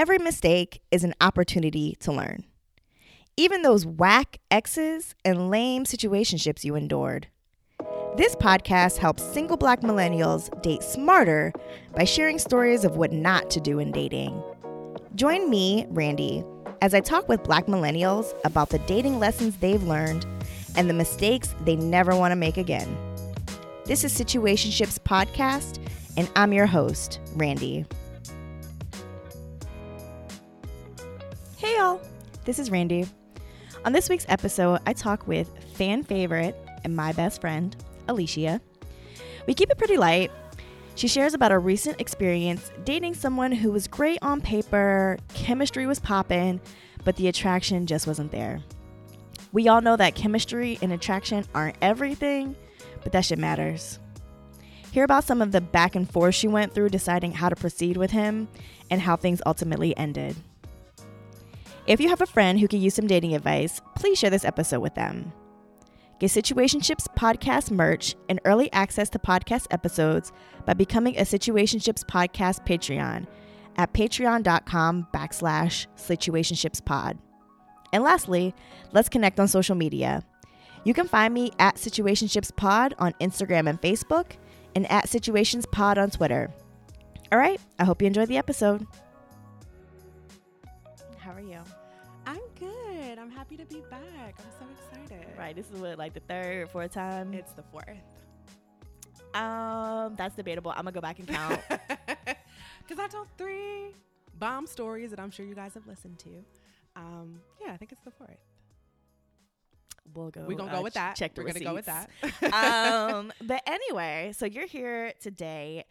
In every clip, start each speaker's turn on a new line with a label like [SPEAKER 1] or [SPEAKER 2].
[SPEAKER 1] Every mistake is an opportunity to learn. Even those whack exes and lame situationships you endured. This podcast helps single black millennials date smarter by sharing stories of what not to do in dating. Join me, Randy, as I talk with black millennials about the dating lessons they've learned and the mistakes they never want to make again. This is Situationships Podcast, and I'm your host, Randy. This is Randy. On this week's episode, I talk with fan favorite and my best friend, Alishia. We keep it pretty light. She shares about a recent experience dating someone who was great on paper, chemistry was popping, but the attraction just wasn't there. We all know that chemistry and attraction aren't everything, but that shit matters. Hear about some of the back and forth she went through deciding how to proceed with him and how things ultimately ended. If you have a friend who could use some dating advice, please share this episode with them. Get Situationships podcast merch and early access to podcast episodes by becoming a Situationships podcast Patreon at patreon.com backslash situationshipspod. And lastly, let's connect on social media. You can find me at Situationshipspod on Instagram and Facebook and at Situationspod on Twitter. All right, I hope you enjoyed the episode. Right, this is what like the third, fourth time.
[SPEAKER 2] It's the fourth.
[SPEAKER 1] Um, that's debatable. I'm gonna go back and count.
[SPEAKER 2] Because I told three bomb stories that I'm sure you guys have listened to. Um, yeah, I think it's the fourth.
[SPEAKER 1] we'll go.
[SPEAKER 2] We're gonna
[SPEAKER 1] uh,
[SPEAKER 2] go with that.
[SPEAKER 1] Check the
[SPEAKER 2] We're gonna go with that.
[SPEAKER 1] um, but anyway, so you're here today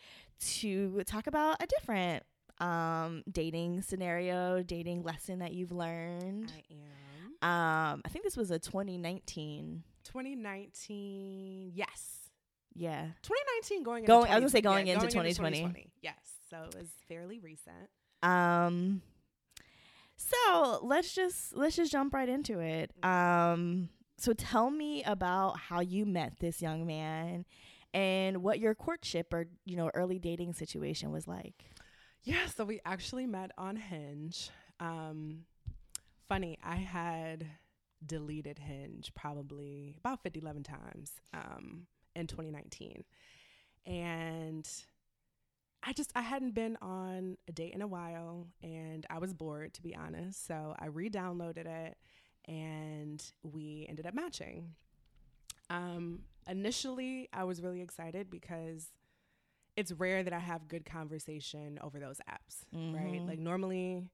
[SPEAKER 1] to talk about a different um dating scenario, dating lesson that you've learned.
[SPEAKER 2] I am.
[SPEAKER 1] Um, I think this was a 2019.
[SPEAKER 2] 2019. Yes.
[SPEAKER 1] Yeah.
[SPEAKER 2] 2019 going into
[SPEAKER 1] Going- I was gonna say going
[SPEAKER 2] yeah,
[SPEAKER 1] into
[SPEAKER 2] going
[SPEAKER 1] 2020.
[SPEAKER 2] Yes. So it was fairly recent.
[SPEAKER 1] Um so let's just let's just jump right into it. Um so tell me about how you met this young man and what your courtship or you know early dating situation was like.
[SPEAKER 2] Yeah, so we actually met on Hinge. Um, funny, I had deleted Hinge probably about 50, 11 times um, in 2019. And I just, I hadn't been on a date in a while and I was bored, to be honest. So I re downloaded it and we ended up matching. Um, initially, I was really excited because it's rare that I have good conversation over those apps, right?
[SPEAKER 1] Mhm.
[SPEAKER 2] Like normally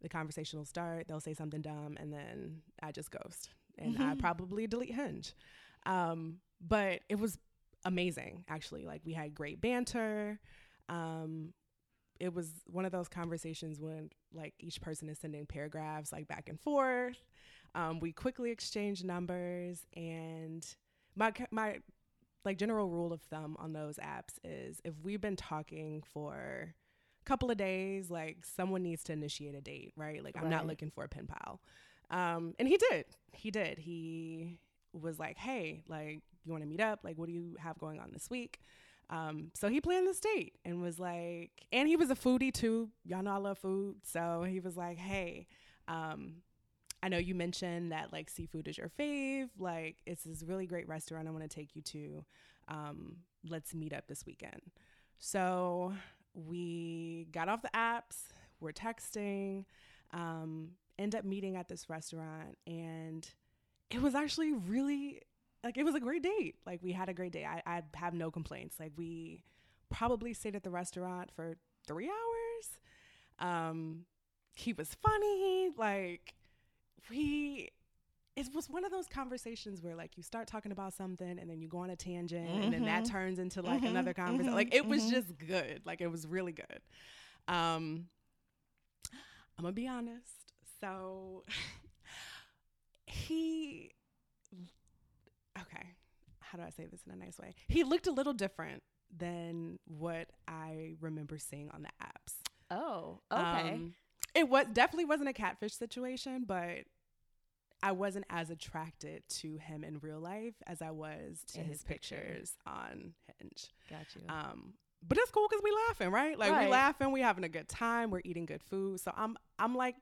[SPEAKER 2] the conversation will start, they'll say something dumb, and then I just ghost. And I
[SPEAKER 1] Mhm.
[SPEAKER 2] probably delete Hinge. Um, but it was amazing, actually. Like we had great banter. Um, it was one of those conversations when like each person is sending paragraphs like back and forth. Um, we quickly exchanged numbers and my my like general rule of thumb on those apps is if we've been talking for couple of days, like someone needs to initiate a date, right? Like I'm not looking for a pen pal. Um, and he did. He did. He was like, "Hey, like you want to meet up? Like what do you have going on this week?" Um, so he planned this date and was like, and he was a foodie too. Y'all know I love food, so he was like, "Hey, um, I know you mentioned that like seafood is your fave. Like it's this really great restaurant I want to take you to. Um, let's meet up this weekend. So we got off the apps, we're texting, um, end up meeting at this restaurant, and it was actually really like it was a great date. Like we had a great day. I, I have no complaints. Like we probably stayed at the restaurant for three hours. Um, he was funny. Like we it was one of those conversations where like you start talking about something and then you go on a tangent and then that
[SPEAKER 1] Mhm.
[SPEAKER 2] turns into like
[SPEAKER 1] Mhm,
[SPEAKER 2] another conversation.
[SPEAKER 1] mhm,
[SPEAKER 2] Like it was
[SPEAKER 1] mhm.
[SPEAKER 2] just good. Like it was really good. Um I'm gonna be honest. So he okay, how do I say this in a nice way? He looked a little different than what I remember seeing on the apps.
[SPEAKER 1] Oh,
[SPEAKER 2] Um, it was definitely wasn't a catfish situation, but I wasn't as attracted to him in real life as I was to
[SPEAKER 1] In
[SPEAKER 2] his,
[SPEAKER 1] his picture.
[SPEAKER 2] pictures on Hinge.
[SPEAKER 1] got you.
[SPEAKER 2] Um, but it's cool because we laughing, right? Like
[SPEAKER 1] Right.
[SPEAKER 2] we laughing, we having a good time, we're eating good food. So I'm I'm like,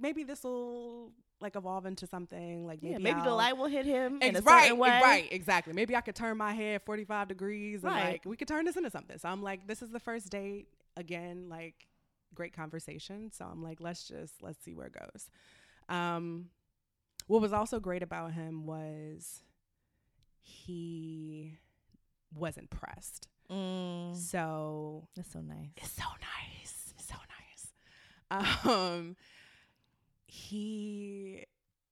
[SPEAKER 2] maybe this will like evolve into something. Like maybe
[SPEAKER 1] yeah, maybe the light will hit him in
[SPEAKER 2] Ex-
[SPEAKER 1] a
[SPEAKER 2] right,
[SPEAKER 1] certain way.
[SPEAKER 2] right, exactly. Maybe I could turn my head 45 degrees and
[SPEAKER 1] Right.
[SPEAKER 2] like we could turn this into something. So I'm like, this is the first date. Again, like great conversation. So I'm like, let's just let's see where it goes. Um what was also great about him was he wasn't pressed.
[SPEAKER 1] Mm,
[SPEAKER 2] So
[SPEAKER 1] that's so nice.
[SPEAKER 2] it's so nice. It's so nice. Um he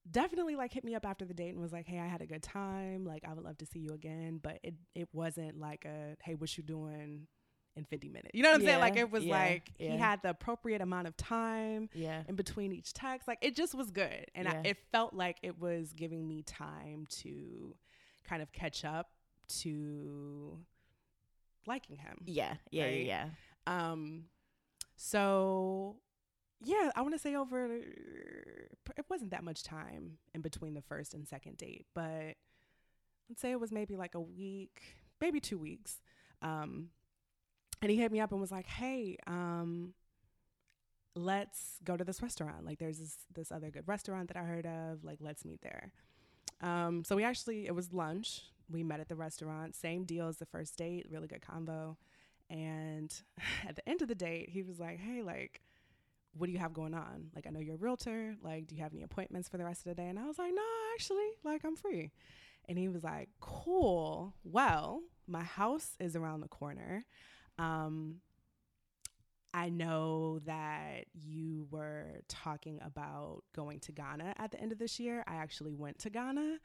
[SPEAKER 2] definitely like hit me up after the date and was like, "Hey, I had a good time. Like I would love to see you again." But it it wasn't like a, "Hey, what you doing in 50 minutes?" You know what I'm saying? Like it was
[SPEAKER 1] yeah,
[SPEAKER 2] like he had the appropriate amount of time
[SPEAKER 1] Yeah.
[SPEAKER 2] in between each text. Like it just was good. And
[SPEAKER 1] Yeah.
[SPEAKER 2] I, it felt like it was giving me time to kind of catch up to liking him.
[SPEAKER 1] Yeah. Yeah.
[SPEAKER 2] Right?
[SPEAKER 1] Yeah.
[SPEAKER 2] Um, so yeah, I want to say over. It wasn't that much time in between the first and second date, but let's say it was maybe like a week, maybe two weeks. Um, and he hit me up and was like, "Hey, um, let's go to this restaurant. Like, there's this this other good restaurant that I heard of. Like, let's meet there." Um, so we actually it was lunch. We met at the restaurant. Same deal as the first date. Really good convo. And at the end of the date, he was like, "Hey, like, what do you have going on? Like, I know you're a realtor. Like, do you have any appointments for the rest of the day?" And I was like, "No, actually, like, I'm free." And he was like, "Cool. Well, my house is around the corner. Um, I know that you were talking about going to Ghana at the end of this year. I actually went to Ghana.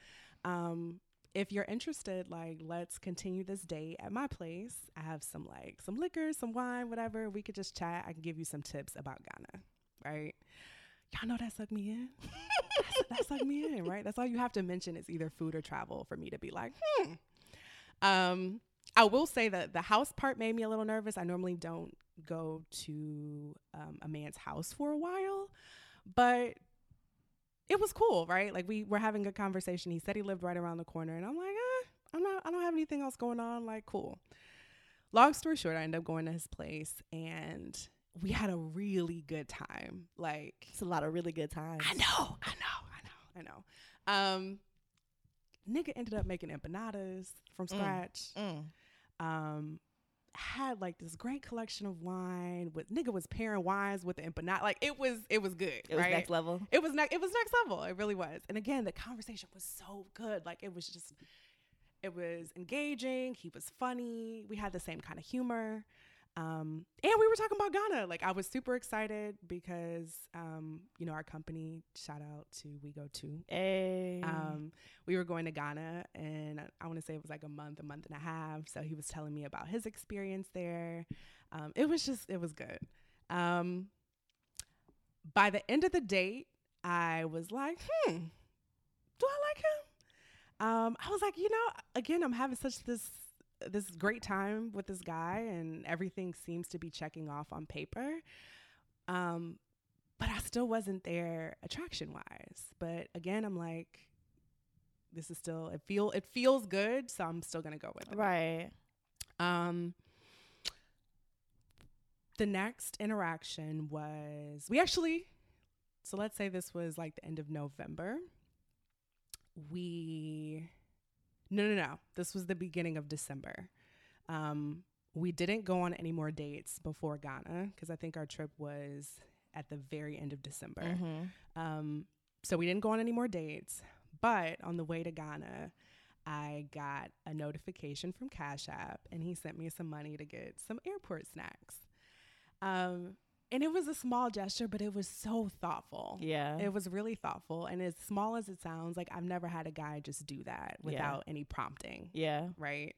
[SPEAKER 2] Um, if you're interested, like, let's continue this date at my place. I have some like some liquor, some wine, whatever. We could just chat. I can give you some tips about Ghana, right? Y'all know that sucked me in. That sucked me in, right? That's all you have to mention is either food or travel for me to be like, hmm. Um, I will say that the house part made me a little nervous. I normally don't go to um, a man's house for a while, but it was cool, right? Like we were having a conversation. He said he lived right around the corner, and I'm like, eh, I'm not. I don't have anything else going on. Like, cool. Long story short, I ended up going to his place, and we had a really good time. Like,
[SPEAKER 1] It's a lot of really good times.
[SPEAKER 2] I know, I know, I know, I know. Um, nigga ended up making empanadas from
[SPEAKER 1] Mm.
[SPEAKER 2] scratch.
[SPEAKER 1] Mm.
[SPEAKER 2] Um, had like this great collection of wine. With nigga was pairing wines with the empanada. Like it was, it was good.
[SPEAKER 1] It was next level.
[SPEAKER 2] It was next. It was next level. It really was. And again, the conversation was so good. Like it was just, it was engaging. He was funny. We had the same kind of humor. Um, and we were talking about Ghana. Like I was super excited because, um, you know, our company. Shout out to We Go To.
[SPEAKER 1] Hey.
[SPEAKER 2] Um, we were going to Ghana, and I- I want to say it was like a month, a month and a half. So he was telling me about his experience there. Um, it was just, it was good. Um, by the end of the date, I was like, hmm, do I like him? Um, I was like, you know, again, I'm having such this this great time with this guy, and everything seems to be checking off on paper. Um, but I still wasn't there attraction wise. But again, I'm like, this is still it feel it feels good, so I'm still gonna go with it.
[SPEAKER 1] right.
[SPEAKER 2] Um, the next interaction was we actually, so let's say this was like the end of November. We, no, no, no. This was the beginning of December. Um, we didn't go on any more dates before Ghana because I think our trip was at the very end of December.
[SPEAKER 1] Mm-hmm.
[SPEAKER 2] Um, so we didn't go on any more dates. But on the way to Ghana, I got a notification from Cash App and he sent me some money to get some airport snacks. Um, and it was a small gesture, but it was so thoughtful.
[SPEAKER 1] Yeah.
[SPEAKER 2] It was really thoughtful. And as small as it sounds, like I've never had a guy just do that
[SPEAKER 1] Yeah.
[SPEAKER 2] without any prompting
[SPEAKER 1] yeah.
[SPEAKER 2] right?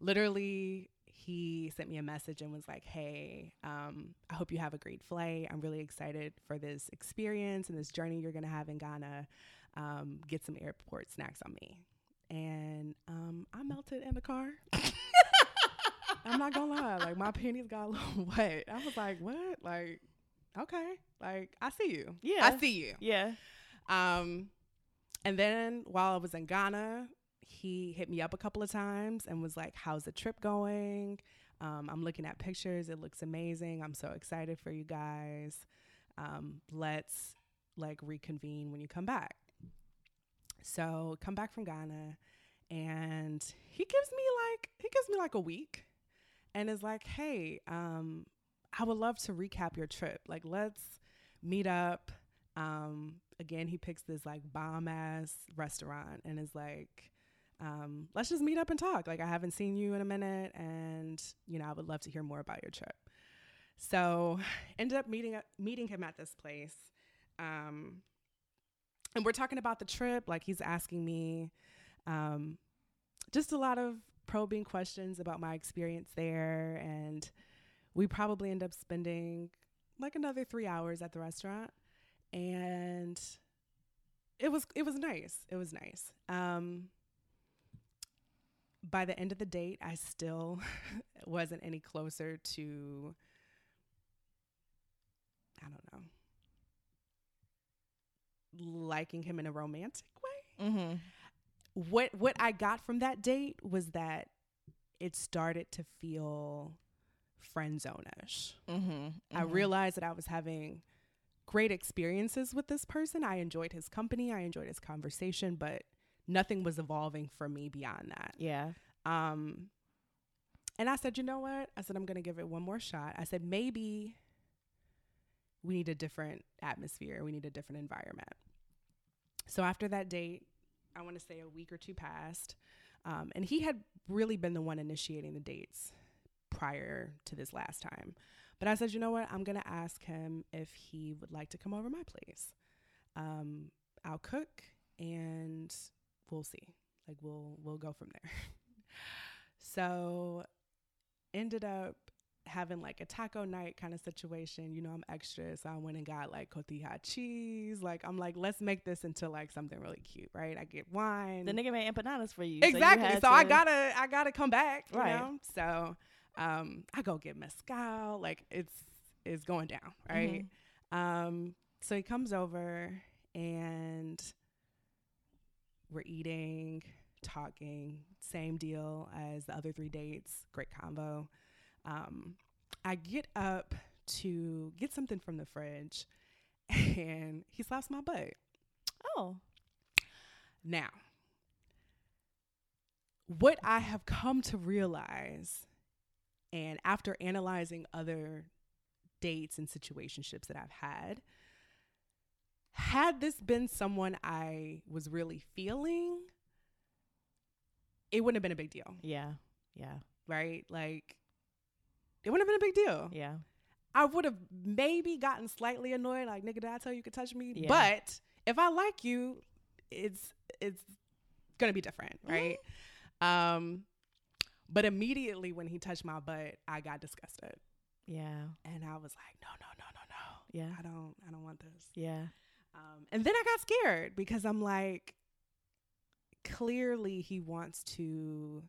[SPEAKER 2] Literally, he sent me a message and was like, "Hey, um, I hope you have a great flight. I'm really excited for this experience and this journey you're gonna have in Ghana. Um, get some airport snacks on me." And um, I melted in the car. I'm not gonna lie, like my panties got a little wet. I was like, "What? Like, okay, like I see you.
[SPEAKER 1] Yeah.
[SPEAKER 2] I see you."
[SPEAKER 1] Yeah.
[SPEAKER 2] Um, and then while I was in Ghana, he hit me up a couple of times and was like, "How's the trip going? Um, I'm looking at pictures. It looks amazing. I'm so excited for you guys. Um, let's like reconvene when you come back. So come back from Ghana and he gives me like he gives me like a week and is like, "Hey, um, I would love to recap your trip. Like, let's meet up." Um, again, he picks this like bomb ass restaurant and is like, um, "Let's just meet up and talk. Like, I haven't seen you in a minute, and you know, I would love to hear more about your trip." So, ended up meeting meeting him at this place. Um, and we're talking about the trip. Like he's asking me um, just a lot of probing questions about my experience there. And we probably end up spending like another three hours at the restaurant. And it was it was nice. It was nice. Um, by the end of the date, I still wasn't any closer to I don't know liking him in a romantic way.
[SPEAKER 1] Mm-hmm.
[SPEAKER 2] What what I got from that date was that it started to feel friend zone-ish.
[SPEAKER 1] Mm-hmm.
[SPEAKER 2] I realized that I was having great experiences with this person. I enjoyed his company, I enjoyed his conversation, but nothing was evolving for me beyond that.
[SPEAKER 1] Yeah.
[SPEAKER 2] Um and I said, "You know what? I said I'm going to give it one more shot." I said, "Maybe we need a different atmosphere. We need a different environment." So after that date, I want to say a week or two passed. Um, and he had really been the one initiating the dates prior to this last time. But I said, you know what? I'm going to ask him if he would like to come over my place. Um, I'll cook and we'll see. Like we'll we'll go from there. so ended up having like a taco night kind of situation. You know, I'm extra, so I went and got like cotija cheese. Like I'm like, let's make this into like something really cute, right? I get wine.
[SPEAKER 1] The nigga made empanadas for you.
[SPEAKER 2] exactly.
[SPEAKER 1] So,
[SPEAKER 2] So,
[SPEAKER 1] you had
[SPEAKER 2] I gotta I gotta come back, you
[SPEAKER 1] Right.
[SPEAKER 2] know. So um, I go get mezcal. Like it's it's going down, right?
[SPEAKER 1] Mhm.
[SPEAKER 2] Um, so he comes over and we're eating, talking, same deal as the other three dates. Great combo. Um, I get up to get something from the fridge, and he slaps my butt.
[SPEAKER 1] Oh.
[SPEAKER 2] Now, what I have come to realize, and after analyzing other dates and situationships that I've had, had this been someone I was really feeling, it wouldn't have been a big deal,
[SPEAKER 1] Yeah. Yeah.
[SPEAKER 2] right? Like, it wouldn't have been a big deal.
[SPEAKER 1] Yeah.
[SPEAKER 2] I would have maybe gotten slightly annoyed, like, nigga, did I tell you you could touch me?
[SPEAKER 1] Yeah.
[SPEAKER 2] But if I like you, it's it's gonna be different,
[SPEAKER 1] Mm-hmm.
[SPEAKER 2] right? Um, but immediately when he touched my butt, I got disgusted,
[SPEAKER 1] Yeah.
[SPEAKER 2] and I was like, no, no, no, no, no,
[SPEAKER 1] Yeah.
[SPEAKER 2] I don't, I don't want this.
[SPEAKER 1] Yeah.
[SPEAKER 2] Um, and then I got scared because I'm like, clearly he wants to,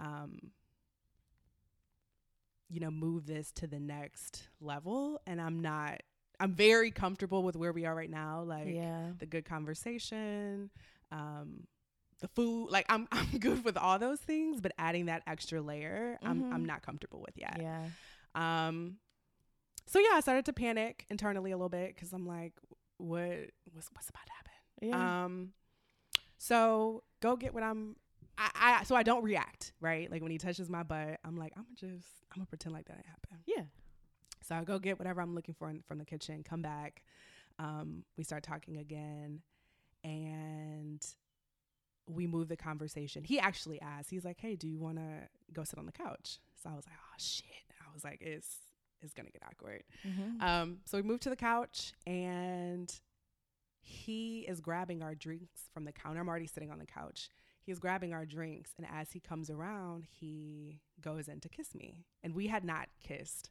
[SPEAKER 2] um, you know, move this to the next level, and I'm not. I'm very comfortable with where we are right now. Like
[SPEAKER 1] yeah.
[SPEAKER 2] the good conversation, um, the food. Like I'm, I'm good with all those things, but adding that extra layer, I'm,
[SPEAKER 1] Mhm.
[SPEAKER 2] I'm not comfortable with yet.
[SPEAKER 1] Yeah.
[SPEAKER 2] Um, so yeah, I started to panic internally a little bit because I'm like, what, what's, what's about to happen?
[SPEAKER 1] Yeah.
[SPEAKER 2] Um, so go get what I'm. I, I so I don't react right. Like when he touches my butt, I'm like, I'm just, I'm gonna pretend like that didn't happen.
[SPEAKER 1] yeah.
[SPEAKER 2] So I go get whatever I'm looking for in, from the kitchen, come back. Um, we start talking again, and we move the conversation. He actually asked, he's like, "Hey, do you want to go sit on the couch?" So I was like, "Oh shit!" I was like, "It's it's gonna get awkward."
[SPEAKER 1] Mm-hmm.
[SPEAKER 2] Um, so we moved to the couch, and he is grabbing our drinks from the counter. I'm already sitting on the couch. He's grabbing our drinks, and as he comes around, he goes in to kiss me. And we had not kissed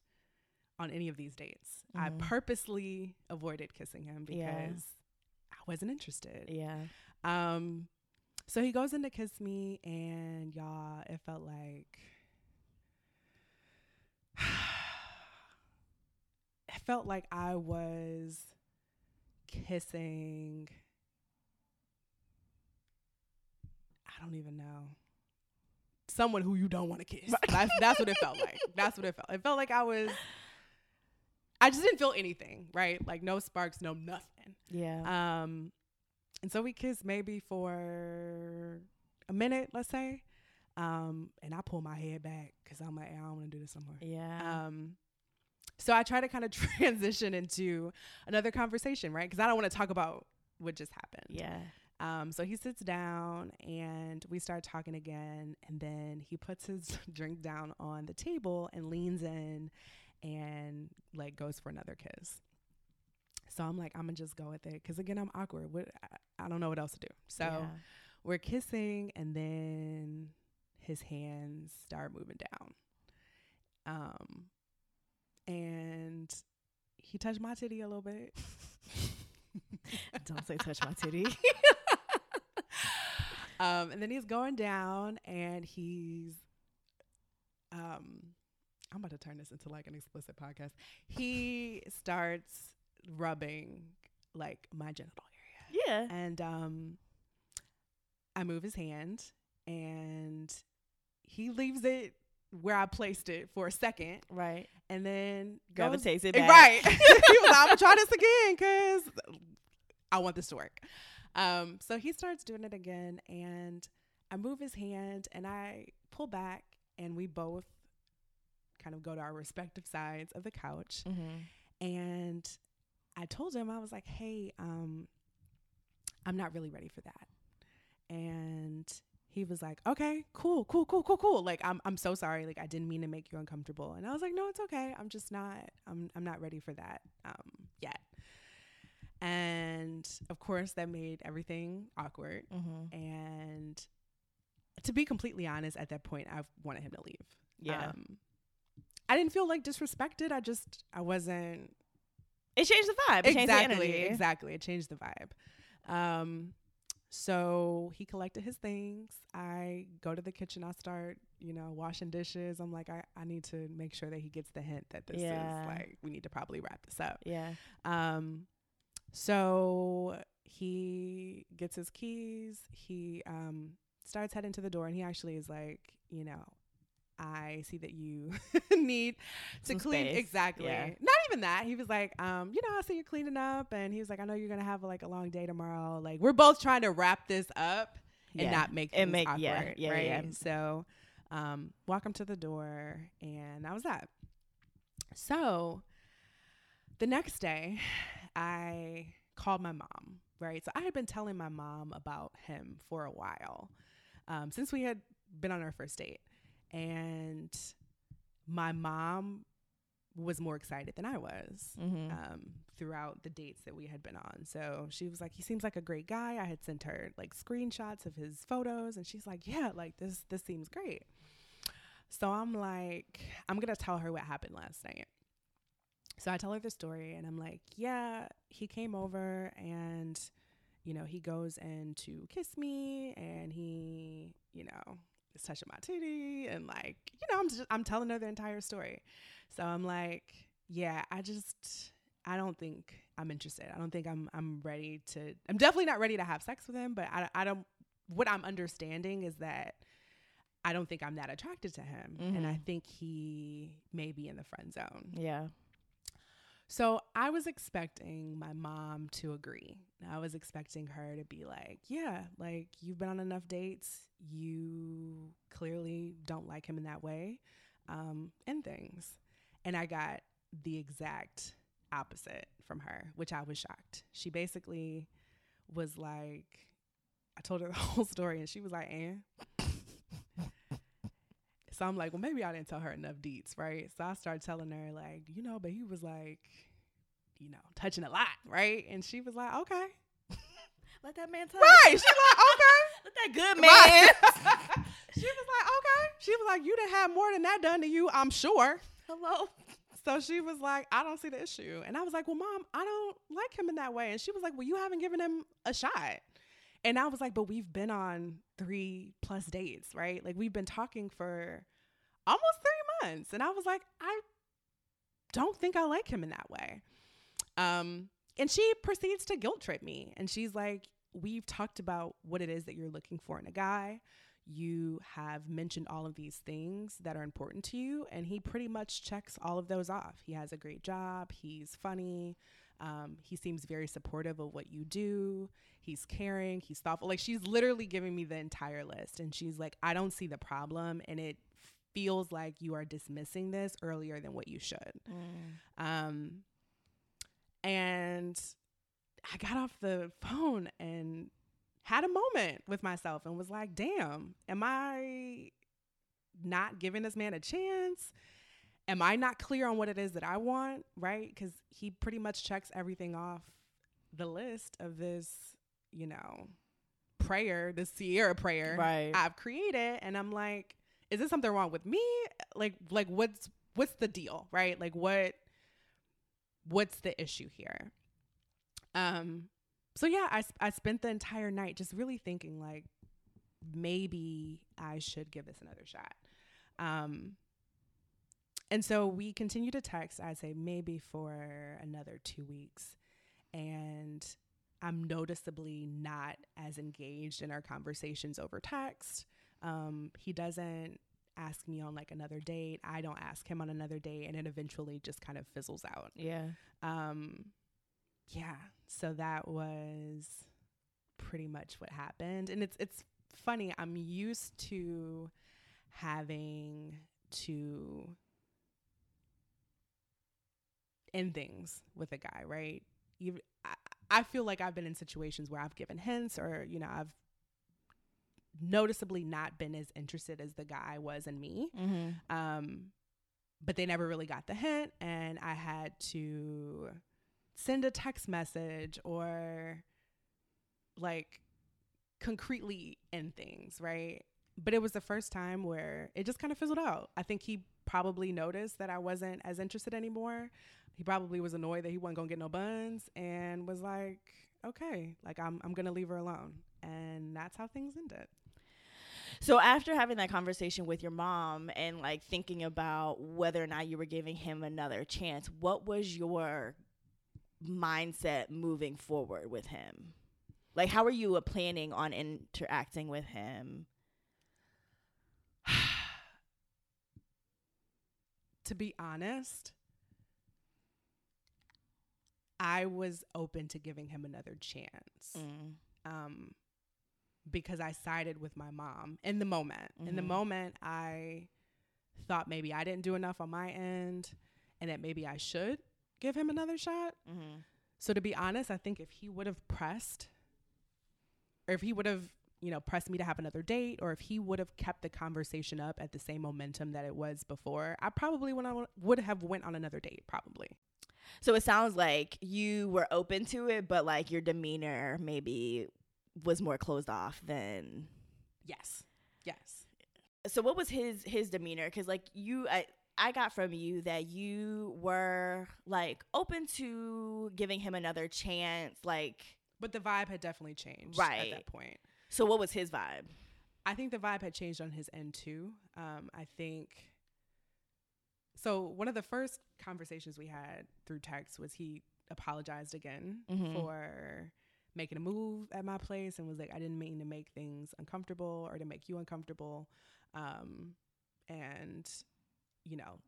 [SPEAKER 2] on any of these dates. I
[SPEAKER 1] Mhm.
[SPEAKER 2] purposely avoided kissing him because
[SPEAKER 1] Yeah.
[SPEAKER 2] I wasn't interested.
[SPEAKER 1] yeah.
[SPEAKER 2] Um, so he goes in to kiss me, and y'all, it felt like it felt like I was kissing. I don't even know someone who you don't want to kiss. That's, that's what it felt like. That's what it felt. It felt like I was. I just didn't feel anything, right? Like no sparks, no nothing.
[SPEAKER 1] Yeah.
[SPEAKER 2] Um, and so we kissed maybe for a minute, let's say. Um, and I pull my head back because I'm like, I don't want to do this anymore.
[SPEAKER 1] yeah.
[SPEAKER 2] Um, so I try to kind of transition into another conversation, right? Because I don't want to talk about what just happened.
[SPEAKER 1] yeah.
[SPEAKER 2] Um, so he sits down and we start talking again, and then he puts his drink down on the table and leans in and like goes for another kiss. So I'm like, I'm gonna just go with it because again, I'm awkward. What I, I don't know what else to do. So
[SPEAKER 1] yeah.
[SPEAKER 2] we're kissing, and then his hands start moving down. Um, and he touched my titty a little bit.
[SPEAKER 1] Don't say touch my titty.
[SPEAKER 2] um, and then he's going down, and he's, um, I'm about to turn this into like an explicit podcast. He starts rubbing like my genital area,
[SPEAKER 1] yeah.
[SPEAKER 2] and um, I move his hand, and he leaves it where I placed it for a second,
[SPEAKER 1] Right.
[SPEAKER 2] and then goes-
[SPEAKER 1] Gravitates it
[SPEAKER 2] Eh,
[SPEAKER 1] back.
[SPEAKER 2] Right. he was like, I'm gonna try this again because I want this to work. Um, so he starts doing it again, and I move his hand and I pull back, and we both kind of go to our respective sides of the couch.
[SPEAKER 1] Mm-hmm.
[SPEAKER 2] And I told him, I was like, hey, um, I'm not really ready for that. And he was like, okay, cool, cool, cool, cool, cool. Like, I'm, I'm so sorry. Like, I didn't mean to make you uncomfortable. And I was like, no, it's okay. I'm just not, I'm, I'm not ready for that um, yet. And of course, that made everything awkward.
[SPEAKER 1] Mm-hmm.
[SPEAKER 2] And to be completely honest, at that point, I wanted him to leave.
[SPEAKER 1] Yeah.
[SPEAKER 2] Um, I didn't feel like disrespected. I just, I wasn't
[SPEAKER 1] it changed the vibe. It changed the
[SPEAKER 2] exactly, exactly. It changed the vibe. Um, so he collected his things. I go to the kitchen. I start, you know, washing dishes. I'm like, I, I need to make sure that he gets the hint that this
[SPEAKER 1] Yeah.
[SPEAKER 2] is like, we need to probably wrap this up.
[SPEAKER 1] Yeah.
[SPEAKER 2] Um, so he gets his keys. He um starts heading to the door, and he actually is like, you know, I see that you need to
[SPEAKER 1] Some
[SPEAKER 2] clean
[SPEAKER 1] space.
[SPEAKER 2] exactly.
[SPEAKER 1] Yeah.
[SPEAKER 2] Not even that. He was like, um, you know, I see you're cleaning up, and he was like, I know you're gonna have like a long day tomorrow. Like we're both trying to wrap this up and
[SPEAKER 1] Yeah.
[SPEAKER 2] not make it
[SPEAKER 1] make-
[SPEAKER 2] awkward,
[SPEAKER 1] yeah, yeah,
[SPEAKER 2] right?
[SPEAKER 1] yeah.
[SPEAKER 2] So, um, walk him to the door, and that was that. So, the next day, I called my mom, right? So I had been telling my mom about him for a while, um, since we had been on our first date. And my mom was more excited than I was
[SPEAKER 1] Mm-hmm.
[SPEAKER 2] um, throughout the dates that we had been on. So she was like, "He seems like a great guy." I had sent her like screenshots of his photos, and she's like, "Yeah, like this this seems great." So I'm like, I'm gonna tell her what happened last night. So I tell her the story, and I'm like, "Yeah, he came over, and you know, he goes in to kiss me, and he, you know." is touching my titty and like you know I'm just I'm telling her the entire story. So I'm like, yeah, I just I don't think I'm interested. I don't think I'm I'm ready to I'm definitely not ready to have sex with him, but I I don't what I'm understanding is that I don't think I'm that attracted to him and I
[SPEAKER 1] Mhm.
[SPEAKER 2] think he may be in the friend zone.
[SPEAKER 1] Yeah.
[SPEAKER 2] So I was expecting my mom to agree. I was expecting her to be like, yeah, like you've been on enough dates. You clearly don't like him in that way, um, and things. And I got the exact opposite from her, which I was shocked. She basically was like, I told her the whole story, and she was like, and. So I'm like, well, maybe I didn't tell her enough deets, right? So I started telling her, like, you know, but he was like, you know, touching a lot, right? And she was like, okay.
[SPEAKER 1] Let that man talk.
[SPEAKER 2] Right. She was like, okay.
[SPEAKER 1] Let that good
[SPEAKER 2] Right.
[SPEAKER 1] man.
[SPEAKER 2] she was like, okay. She was like, you didn't have more than that done to you, I'm sure.
[SPEAKER 1] Hello.
[SPEAKER 2] So she was like, I don't see the issue. And I was like, well, mom, I don't like him in that way. And she was like, well, you haven't given him a shot. And I was like, but we've been on three plus dates, right? Like we've been talking for almost three months. And I was like, I don't think I like him in that way. Um, and she proceeds to guilt trip me. And she's like, we've talked about what it is that you're looking for in a guy. you have mentioned all of these things that are important to you. And he pretty much checks all of those off. He has a great job, he's funny. Um, he seems very supportive of what you do. He's caring. He's thoughtful. Like she's literally giving me the entire list, and she's like, "I don't see the problem, and it feels like you are dismissing this earlier than what you should." Mm. Um, and I got off the phone and had a moment with myself and was like, damn, am I not giving this man a chance? Am I not clear on what it is that I want? Right? Because he pretty much checks everything off the list of this, you know, prayer, the Sierra prayer
[SPEAKER 1] right.
[SPEAKER 2] I've created. And I'm like, is this something wrong with me? Like, like what's what's the deal? Right? Like what what's the issue here? Um, so yeah, I I spent the entire night just really thinking like maybe I should give this another shot. Um, and so we continue to text. I'd say maybe for another two weeks, and I'm noticeably not as engaged in our conversations over text. Um, he doesn't ask me on like another date. I don't ask him on another date, and it eventually just kind of fizzles out.
[SPEAKER 1] Yeah.
[SPEAKER 2] Um, yeah, so that was pretty much what happened. And it's it's funny, I'm used to having to end things with a guy, right? Even I, I feel like I've been in situations where I've given hints or, you know, I've noticeably not been as interested as the guy was in me. Mm-hmm. Um, but they never really got the hint and I had to send a text message or like concretely end things, right? But it was the first time where it just kind of fizzled out. I think he probably noticed that I wasn't as interested anymore. He probably was annoyed that he wasn't gonna get no buns and was like, okay, like I'm I'm gonna leave her alone. And that's how things ended.
[SPEAKER 1] So after having that conversation with your mom and like thinking about whether or not you were giving him another chance, what was your mindset moving forward with him? Like, how are you planning on interacting with him?
[SPEAKER 2] to be honest, I was open to giving him another chance. Mm. Um, because I sided with my mom in the moment. Mm-hmm. In the mm-hmm. moment, I thought maybe I didn't do enough on my end and that maybe I should give him another shot. Mm-hmm. So to be honest, I think if he would have pressed, or if he would have, you know, pressed me to have another date, or if he would have kept the conversation up at the same momentum that it was before, I probably would would have went on another date. Probably.
[SPEAKER 1] So it sounds like you were open to it, but like your demeanor maybe was more closed off than.
[SPEAKER 2] Yes. Yes.
[SPEAKER 1] So what was his his demeanor? Because like you, I I got from you that you were like open to giving him another chance, like.
[SPEAKER 2] But the vibe had definitely changed
[SPEAKER 1] right.
[SPEAKER 2] at that point.
[SPEAKER 1] So what was his vibe?
[SPEAKER 2] I think the vibe had changed on his end too. Um, I think. So one of the first conversations we had through text was he apologized again mm-hmm. for making a move at my place and was like, I didn't mean to make things uncomfortable or to make you uncomfortable. Um, and you know,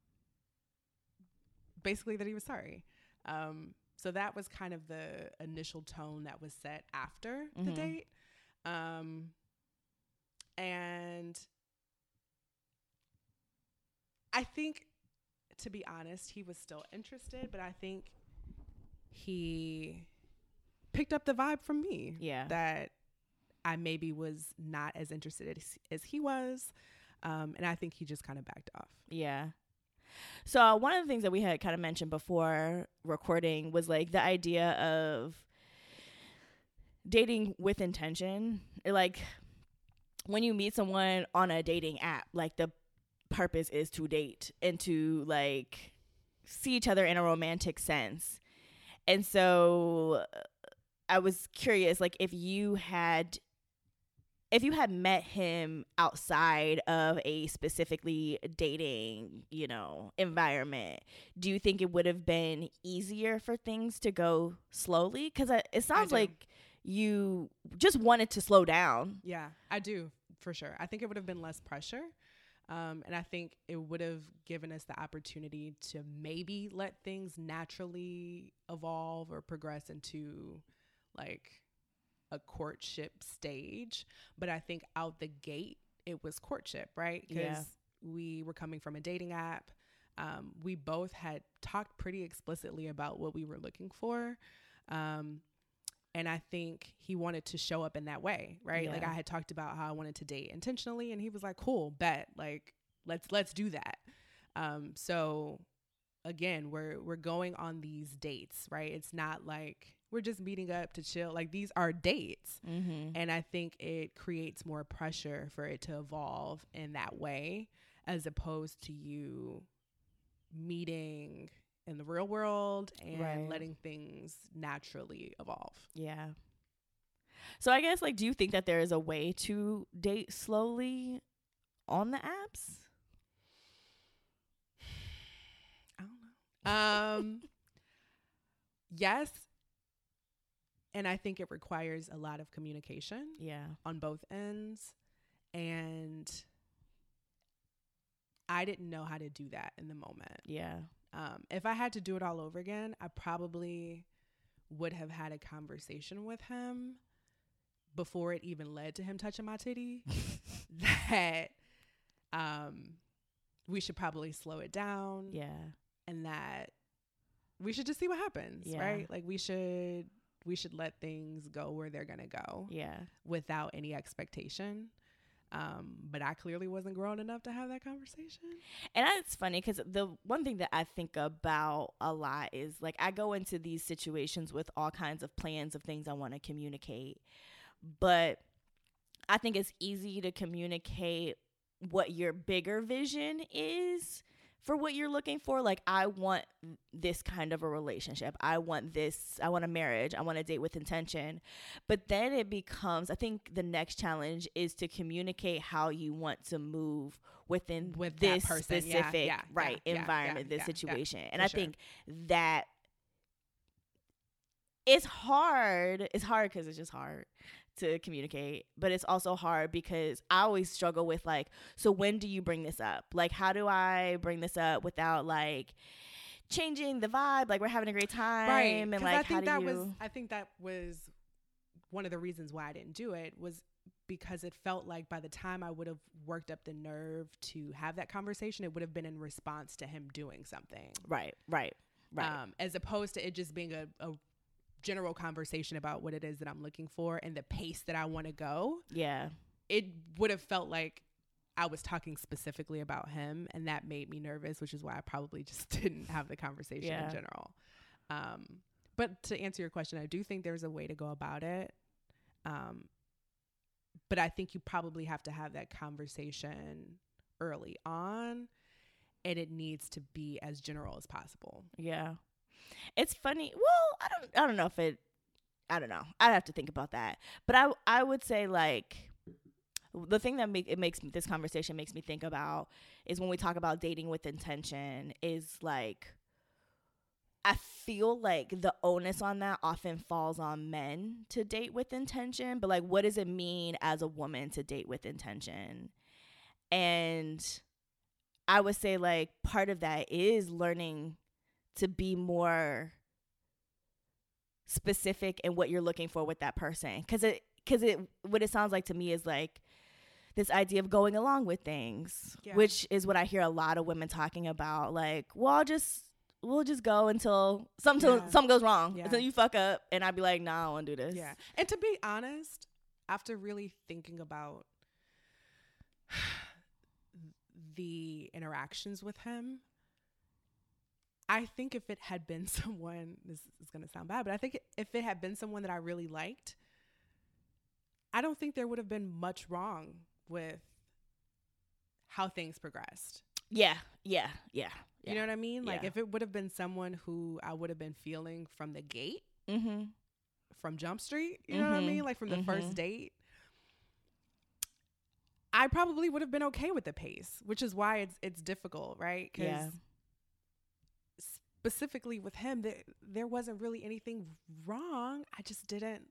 [SPEAKER 2] basically that he was sorry. Um, so that was kind of the initial tone that was set after mm-hmm. the date. Um, and I think, to be honest, he was still interested, but I think he picked up the vibe from me.
[SPEAKER 1] Yeah.
[SPEAKER 2] That I maybe was not as interested as, as he was. Um, and I think he just kind of backed off.
[SPEAKER 1] Yeah. So uh, one of the things that we had kind of mentioned before recording was like the idea of dating with intention. Like when you meet someone on a dating app, like the purpose is to date and to like see each other in a romantic sense. And so uh, I was curious like if you had if you had met him outside of a specifically dating, you know, environment, do you think it would have been easier for things to go slowly? Because it sounds like you just wanted to slow down.
[SPEAKER 2] Yeah, I do. for sure. I think it would have been less pressure. Um, and I think it would have given us the opportunity to maybe let things naturally evolve or progress into like a courtship stage. But I think out the gate, it was courtship, right? Because
[SPEAKER 1] Yeah.
[SPEAKER 2] we were coming from a dating app. Um, we both had talked pretty explicitly about what we were looking for. Um, and I think he wanted to show up in that way, right? Like I had talked about how I wanted to date intentionally, and he was like, "Cool, bet, like let's let's do that." Um, so again, we're we're going on these dates, right? It's not like we're just meeting up to chill. Like these are dates,
[SPEAKER 1] Mm-hmm.
[SPEAKER 2] and I think it creates more pressure for it to evolve in that way, as opposed to you meeting in the real world and
[SPEAKER 1] Right.
[SPEAKER 2] letting things naturally evolve.
[SPEAKER 1] Yeah. So I guess like do you think that there is a way to date slowly on the apps?
[SPEAKER 2] I don't know. Um, yes, and I think it requires a lot of communication
[SPEAKER 1] Yeah.
[SPEAKER 2] on both ends, and I didn't know how to do that in the moment.
[SPEAKER 1] Yeah.
[SPEAKER 2] Um, if I had to do it all over again, I probably would have had a conversation with him before it even led to him touching my titty that um we should probably slow it down
[SPEAKER 1] Yeah.
[SPEAKER 2] and that we should just see what happens,
[SPEAKER 1] Yeah.
[SPEAKER 2] right? Like we should we should let things go where they're going to go
[SPEAKER 1] Yeah.
[SPEAKER 2] without any expectation. Um, but I clearly wasn't grown enough to have that conversation.
[SPEAKER 1] And it's funny because the one thing that I think about a lot is like I go into these situations with all kinds of plans of things I want to communicate, but I think it's easy to communicate what your bigger vision is for what you're looking for. Like, I want this kind of a relationship. I want this. I want a marriage. I want a date with intention. But then it becomes, I think the next challenge is to communicate how you want to move within
[SPEAKER 2] With
[SPEAKER 1] this
[SPEAKER 2] person. Yeah,
[SPEAKER 1] specific
[SPEAKER 2] yeah,
[SPEAKER 1] right
[SPEAKER 2] yeah,
[SPEAKER 1] environment, this situation. and I
[SPEAKER 2] sure.
[SPEAKER 1] think that it's hard. It's hard because it's just hard to communicate, but it's also hard because I always struggle with like, so when do you bring this up? Like, how do I bring this up without like changing the vibe? Like, we're having a great time,
[SPEAKER 2] right
[SPEAKER 1] and like,
[SPEAKER 2] i think that
[SPEAKER 1] you?
[SPEAKER 2] was i think that was one of the reasons why i didn't do it was because it felt like by the time i would have worked up the nerve to have that conversation it would have been in response to him doing something
[SPEAKER 1] right, right, right.
[SPEAKER 2] um, as opposed to it just being a, a general conversation about what it is that i'm looking for and the pace that i want to go
[SPEAKER 1] yeah,
[SPEAKER 2] it would have felt like I was talking specifically about him, and that made me nervous, which is why I probably just didn't have the conversation
[SPEAKER 1] Yeah.
[SPEAKER 2] in general. Um, but to answer your question, I do think there's a way to go about it. Um, but I think you probably have to have that conversation early on, and it needs to be as general as possible.
[SPEAKER 1] yeah. It's funny. Well, I don't. I don't know if it. I don't know. I'd have to think about that. But I I would say like the thing that make it makes this conversation makes me think about is when we talk about dating with intention is like I feel like the onus on that often falls on men to date with intention, but like what does it mean as a woman to date with intention? And I would say like part of that is learning to be more specific in what you're looking for with that person cuz it cuz it what it sounds like to me is like this idea of going along with things
[SPEAKER 2] Yeah.
[SPEAKER 1] which is what I hear a lot of women talking about like well I'll just we'll just go until something
[SPEAKER 2] Yeah.
[SPEAKER 1] something goes wrong
[SPEAKER 2] Yeah.
[SPEAKER 1] until you fuck up and I'd be like nah I don't want to do this
[SPEAKER 2] Yeah. And to be honest, after really thinking about the interactions with him, I think if it had been someone, this is going to sound bad, but I think if it had been someone that I really liked, I don't think there would have been much wrong with how things progressed.
[SPEAKER 1] yeah yeah yeah,
[SPEAKER 2] You know what I mean? Like
[SPEAKER 1] Yeah.
[SPEAKER 2] if it would have been someone who I would have been feeling from the gate,
[SPEAKER 1] mhm
[SPEAKER 2] from Jump Street, you know what I
[SPEAKER 1] Mhm.
[SPEAKER 2] mean? Like from the
[SPEAKER 1] Mhm.
[SPEAKER 2] first date. I probably would have been okay with the pace, which is why it's it's difficult, right? Cuz
[SPEAKER 1] Yeah.
[SPEAKER 2] Specifically with him that there wasn't really anything wrong. I just didn't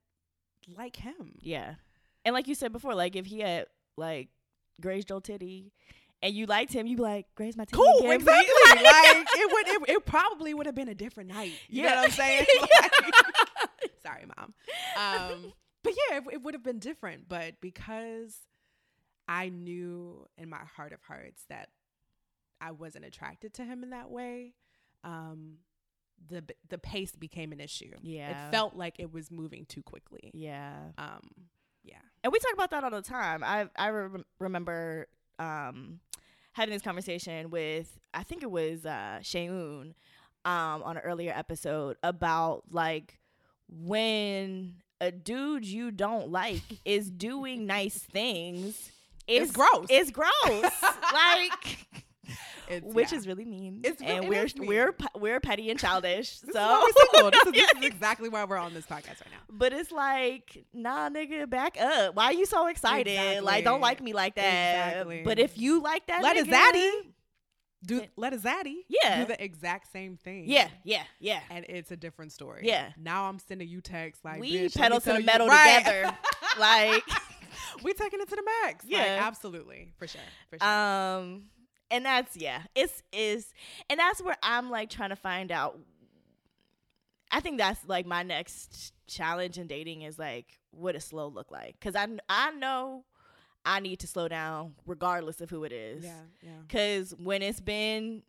[SPEAKER 2] like him.
[SPEAKER 1] Yeah. And like you said before, like if he had like Grace Joe Titty and you liked him, you'd be like, Grace my titty.
[SPEAKER 2] Cool,
[SPEAKER 1] again,
[SPEAKER 2] exactly. like it would, it, it probably would have been a different night. You know
[SPEAKER 1] Yeah.
[SPEAKER 2] what I'm saying? Like- sorry, mom. Um, but yeah, it, it would have been different. But because I knew in my heart of hearts that I wasn't attracted to him in that way, um, the the pace became an issue.
[SPEAKER 1] Yeah.
[SPEAKER 2] it felt like it was moving too quickly.
[SPEAKER 1] yeah.
[SPEAKER 2] Um, yeah.
[SPEAKER 1] and we talk about that all the time. I I re- remember um, having this conversation with I think it was uh, Shayoon um, on an earlier episode about like when a dude you don't like is doing nice things.
[SPEAKER 2] It's gross.
[SPEAKER 1] It's gross. like. Which
[SPEAKER 2] yeah.
[SPEAKER 1] is really mean,
[SPEAKER 2] It's
[SPEAKER 1] and
[SPEAKER 2] it
[SPEAKER 1] we're
[SPEAKER 2] mean.
[SPEAKER 1] we're we're petty and childish.
[SPEAKER 2] This
[SPEAKER 1] so
[SPEAKER 2] is why we're single. This is, this is exactly why we're on this podcast right now.
[SPEAKER 1] But it's like, nah, nigga, back up. Why are you so excited? Like, don't like me like that.
[SPEAKER 2] Exactly.
[SPEAKER 1] But if you like that,
[SPEAKER 2] Let a
[SPEAKER 1] nigga,
[SPEAKER 2] zaddy do let a zaddy
[SPEAKER 1] Yeah.
[SPEAKER 2] do the exact same thing.
[SPEAKER 1] Yeah, yeah, yeah.
[SPEAKER 2] and it's a different story.
[SPEAKER 1] Yeah.
[SPEAKER 2] Now I'm sending you texts like
[SPEAKER 1] we
[SPEAKER 2] "Bitch, let me
[SPEAKER 1] pedal to the
[SPEAKER 2] you-"
[SPEAKER 1] metal
[SPEAKER 2] Right.
[SPEAKER 1] together. like,
[SPEAKER 2] we taking it to the max. Like,
[SPEAKER 1] Yeah.
[SPEAKER 2] absolutely for sure. For sure.
[SPEAKER 1] um, and that's yeah, it's is, and that's where I'm like trying to find out. I think that's like my next challenge in dating is like what does slow look like? Because I I know I need to slow down regardless of who it is.
[SPEAKER 2] yeah, yeah.
[SPEAKER 1] Because when it's been,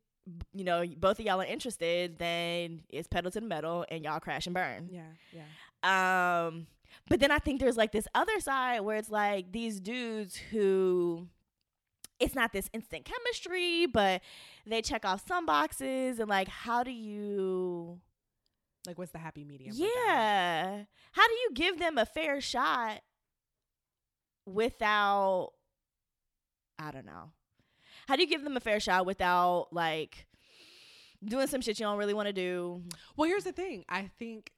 [SPEAKER 1] you know, both of y'all are interested, then it's pedal to the metal and y'all crash and burn.
[SPEAKER 2] Yeah, yeah.
[SPEAKER 1] Um, but then I think there's like this other side where it's like these dudes who it's not this instant chemistry, but they check off some boxes and like how do you
[SPEAKER 2] Like what's the happy medium?
[SPEAKER 1] Yeah. How do you give them a fair shot without I don't know. How do you give them a fair shot without like doing some shit you don't really want to do?
[SPEAKER 2] Well, here's the thing. I think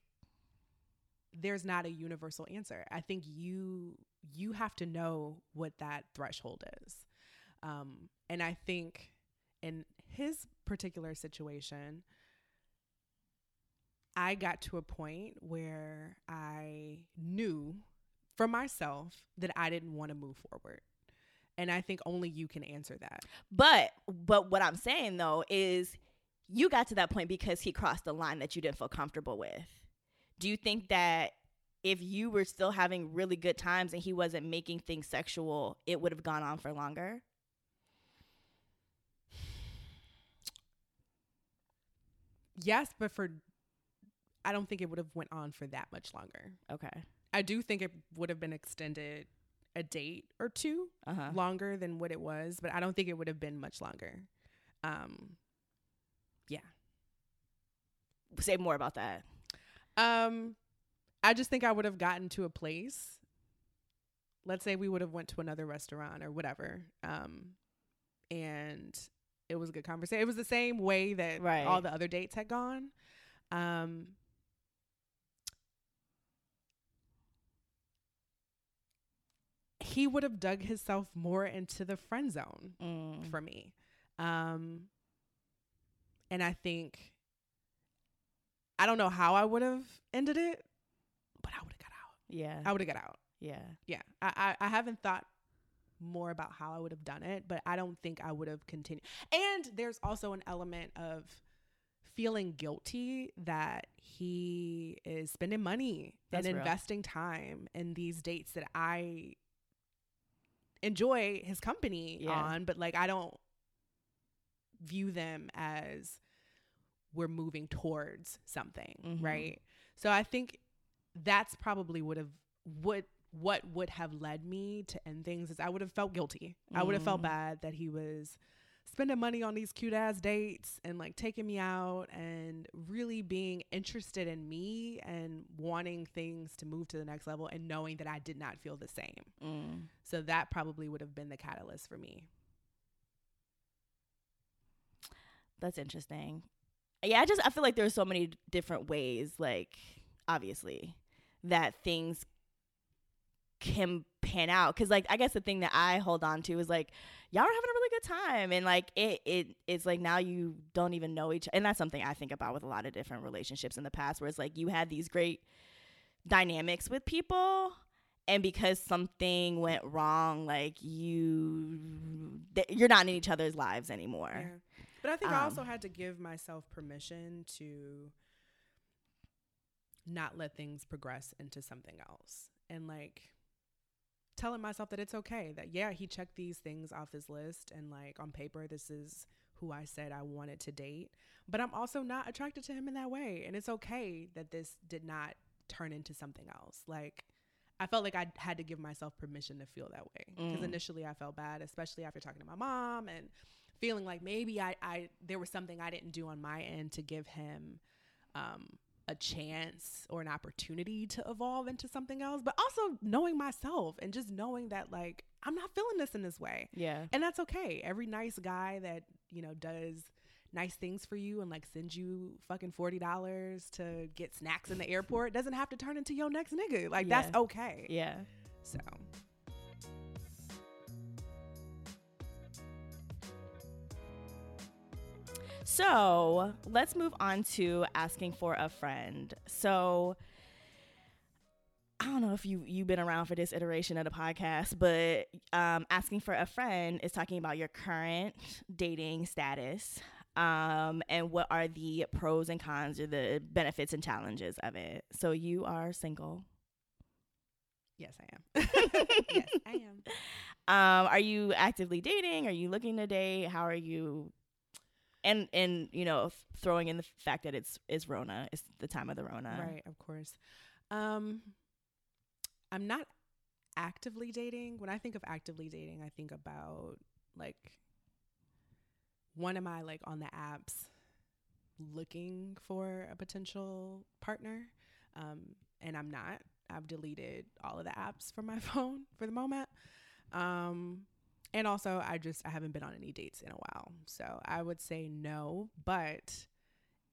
[SPEAKER 2] there's not a universal answer. I think you you have to know what that threshold is. Um, and I think in his particular situation, I got to a point where I knew for myself that I didn't want to move forward. And I think only you can answer that.
[SPEAKER 1] But but what I'm saying though is you got to that point because he crossed the line that you didn't feel comfortable with. Do you think that if you were still having really good times and he wasn't making things sexual, it would have gone on for longer?
[SPEAKER 2] Yes, but for I don't think it would have went on for that much longer.
[SPEAKER 1] Okay.
[SPEAKER 2] I do think it would have been extended a date or two
[SPEAKER 1] Uh-huh.
[SPEAKER 2] longer than what it was, but I don't think it would have been much longer. Um, yeah.
[SPEAKER 1] Say more about that.
[SPEAKER 2] um, I just think I would have gotten to a place. Let's say we would have went to another restaurant or whatever, um, and it was a good conversation. It was the same way that
[SPEAKER 1] Right.
[SPEAKER 2] all the other dates had gone. Um, he would have dug himself more into the friend zone
[SPEAKER 1] Mm.
[SPEAKER 2] for me. Um, and I think I don't know how I would have ended it, but I would have got out.
[SPEAKER 1] Yeah.
[SPEAKER 2] I would have got out.
[SPEAKER 1] yeah.
[SPEAKER 2] Yeah, I, I I haven't thought more about how I would have done it, but I don't think I would have continued. And there's also an element of feeling guilty that he is spending money
[SPEAKER 1] That's
[SPEAKER 2] and
[SPEAKER 1] real.
[SPEAKER 2] investing time in these dates that I enjoy his company
[SPEAKER 1] Yeah.
[SPEAKER 2] on, but like I don't view them as we're moving towards something,
[SPEAKER 1] Mhm.
[SPEAKER 2] right? So I think that's probably would have what what would have led me to end things is I would have felt guilty. I would have felt
[SPEAKER 1] Mm.
[SPEAKER 2] bad that he was spending money on these cute ass dates and like taking me out and really being interested in me and wanting things to move to the next level and knowing that I did not feel the same.
[SPEAKER 1] Mm.
[SPEAKER 2] So that probably would have been the catalyst for me.
[SPEAKER 1] That's interesting. Yeah, I just I feel like there's so many different ways, like obviously, that things can pan out. Cause like I guess the thing that I hold on to is like y'all are having a really good time, and like it it it's like now you don't even know each, and that's something I think about with a lot of different relationships in the past, where it's like you had these great dynamics with people, and because something went wrong, like you, th- you're not in each other's lives anymore.
[SPEAKER 2] Yeah. But I think I also
[SPEAKER 1] Um,
[SPEAKER 2] had to give myself permission to not let things progress into something else. And like telling myself that it's okay that yeah, he checked these things off his list and like on paper this is who I said I wanted to date, but I'm also not attracted to him in that way and it's okay that this did not turn into something else. Like I felt like I had to give myself permission to feel that way because
[SPEAKER 1] Mm.
[SPEAKER 2] initially I felt bad, especially after talking to my mom and feeling like maybe I, I there was something I didn't do on my end to give him um, a chance or an opportunity to evolve into something else, but also knowing myself and just knowing that like I'm not feeling this in this way.
[SPEAKER 1] Yeah.
[SPEAKER 2] And that's okay. Every nice guy that, you know, does nice things for you and like sends you fucking forty dollars to get snacks in the airport doesn't have to turn into your next nigga. Like that's okay.
[SPEAKER 1] Yeah.
[SPEAKER 2] So
[SPEAKER 1] So let's move on to asking for a friend. So I don't know if you you've been around for this iteration of the podcast, but um, asking for a friend is talking about your current dating status, um, and what are the pros and cons or the benefits and challenges of it. So you are single.
[SPEAKER 2] yes I am. yes, I am.
[SPEAKER 1] Um, are you actively dating? Are you looking to date? How are you? And and you know, th- throwing in the fact that it's is Rona, it's the time of the Rona.
[SPEAKER 2] Right, of course. Um I'm not actively dating. When I think of actively dating, I think about like one am I like on the apps looking for a potential partner? Um and I'm not. I've deleted all of the apps from my phone for the moment. Um and also I just I haven't been on any dates in a while. So I would say no, but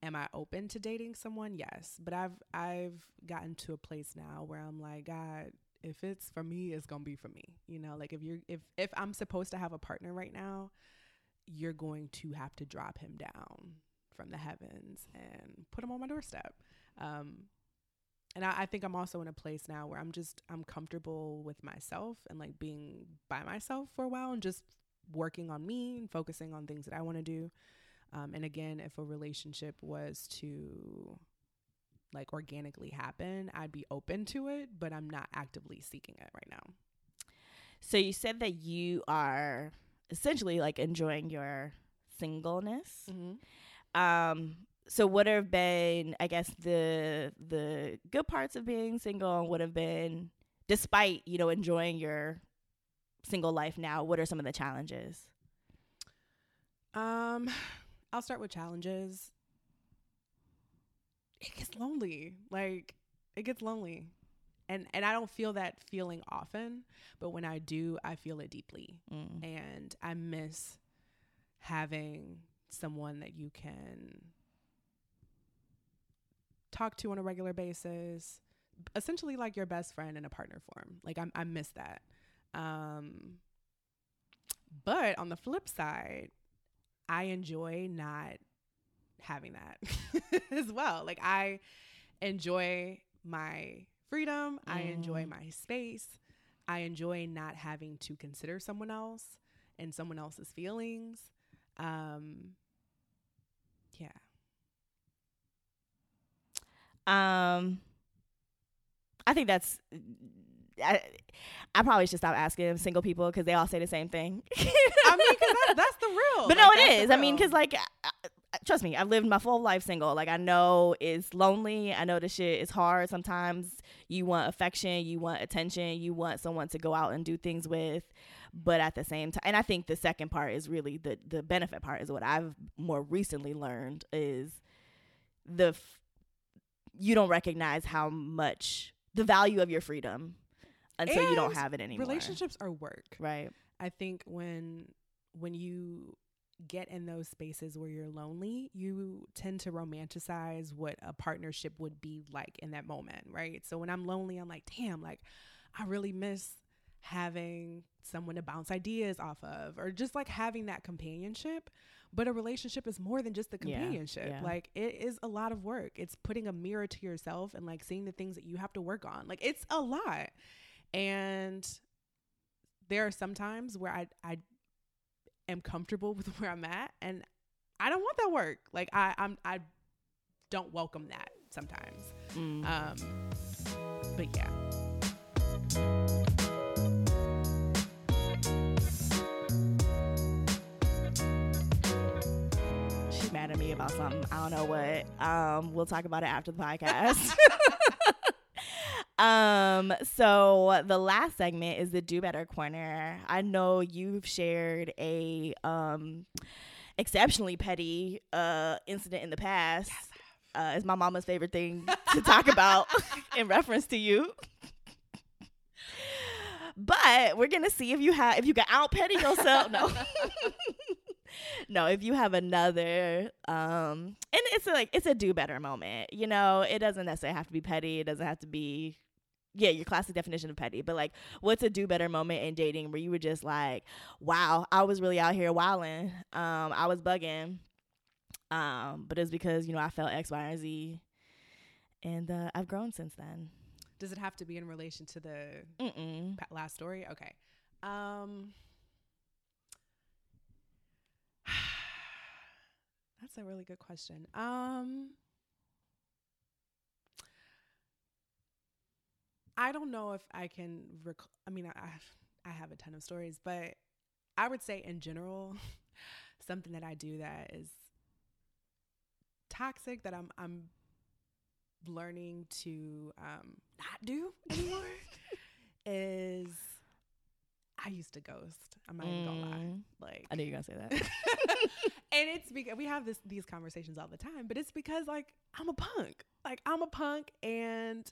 [SPEAKER 2] am I open to dating someone? Yes, but I've I've gotten to a place now where I'm like, God, if it's for me, it's gonna be for me. You know, like if you're if if I'm supposed to have a partner right now, you're going to have to drop him down from the heavens and put him on my doorstep. Um, and I, I think I'm also in a place now where I'm just I'm comfortable with myself and like being by myself for a while and just working on me and focusing on things that I want to do. Um, and again, if a relationship was to like organically happen, I'd be open to it, but I'm not actively seeking it right now.
[SPEAKER 1] So you said that you are essentially like enjoying your singleness.
[SPEAKER 2] Mm-hmm.
[SPEAKER 1] Um, so what have been, I guess, the the good parts of being single, and what have been, despite you know enjoying your single life now, what are some of the challenges?
[SPEAKER 2] Um, I'll start with challenges. It gets lonely. Like it gets lonely. And and I don't feel that feeling often, but when I do, I feel it deeply.
[SPEAKER 1] Mm.
[SPEAKER 2] And I miss having someone that you can talk to on a regular basis, essentially like your best friend in a partner form. Like I I miss that. Um but on the flip side, I enjoy not having that as well. Like I enjoy my freedom. I enjoy
[SPEAKER 1] Mm.
[SPEAKER 2] my space. I enjoy not having to consider someone else and someone else's feelings. Um yeah.
[SPEAKER 1] Um, I think that's. I, I probably should stop asking single people because they all say the same thing.
[SPEAKER 2] I mean, 'cause that's, that's the real.
[SPEAKER 1] but
[SPEAKER 2] Like,
[SPEAKER 1] no, it is. I mean, because like, I, I- trust me, I've lived my full life single. Like, I know it's lonely. I know the shit is hard. Sometimes you want affection, you want attention, you want someone to go out and do things with. But at the same time, and I think the second part is really the the benefit part is what I've more recently learned is the f- you don't recognize how much the value of your freedom until you don't have it anymore.
[SPEAKER 2] relationships are work.
[SPEAKER 1] right?
[SPEAKER 2] I think when when you get in those spaces where you're lonely, you tend to romanticize what a partnership would be like in that moment, right? So when I'm lonely, I'm like, damn, like I really miss having someone to bounce ideas off of or just like having that companionship. But a relationship is more than just the
[SPEAKER 1] Yeah,
[SPEAKER 2] companionship.
[SPEAKER 1] yeah.
[SPEAKER 2] Like it is a lot of work. It's putting a mirror to yourself and like seeing the things that you have to work on. Like it's a lot. And there are some times where I I am comfortable with where I'm at and I don't want that work. Like I I'm I don't welcome that sometimes.
[SPEAKER 1] Mm.
[SPEAKER 2] Um but yeah.
[SPEAKER 1] Mad at me about something. I don't know what. Um, we'll talk about it after the podcast. um, so the last segment is the do better corner. I know you've shared a um exceptionally petty uh incident in the past. Uh, it's my mama's favorite thing to talk about in reference to you. But we're gonna see if you have if you can out petty yourself. No. no, if you have another um and it's a, like it's a do better moment. You know, it doesn't necessarily have to be petty. It doesn't have to be yeah, your classic definition of petty, but like what's a do better moment in dating where you were just like, wow, I was really out here wilding. Um, I was bugging. Um, but it's because, you know, I felt X, Y, and Z. And uh, I've grown since then.
[SPEAKER 2] Does it have to be in relation to the
[SPEAKER 1] Mm-mm.
[SPEAKER 2] last story? Okay. Um That's a really good question. Um I don't know if I can rec- I mean I I have a ton of stories, but I would say in general something that I do that is toxic that I'm I'm learning to um not do anymore is I used to ghost. I'm not even gonna lie.
[SPEAKER 1] Mm.
[SPEAKER 2] Like
[SPEAKER 1] I knew you were gonna say that.
[SPEAKER 2] and it's because we have this these conversations all the time, but it's because like I'm a punk. Like I'm a punk and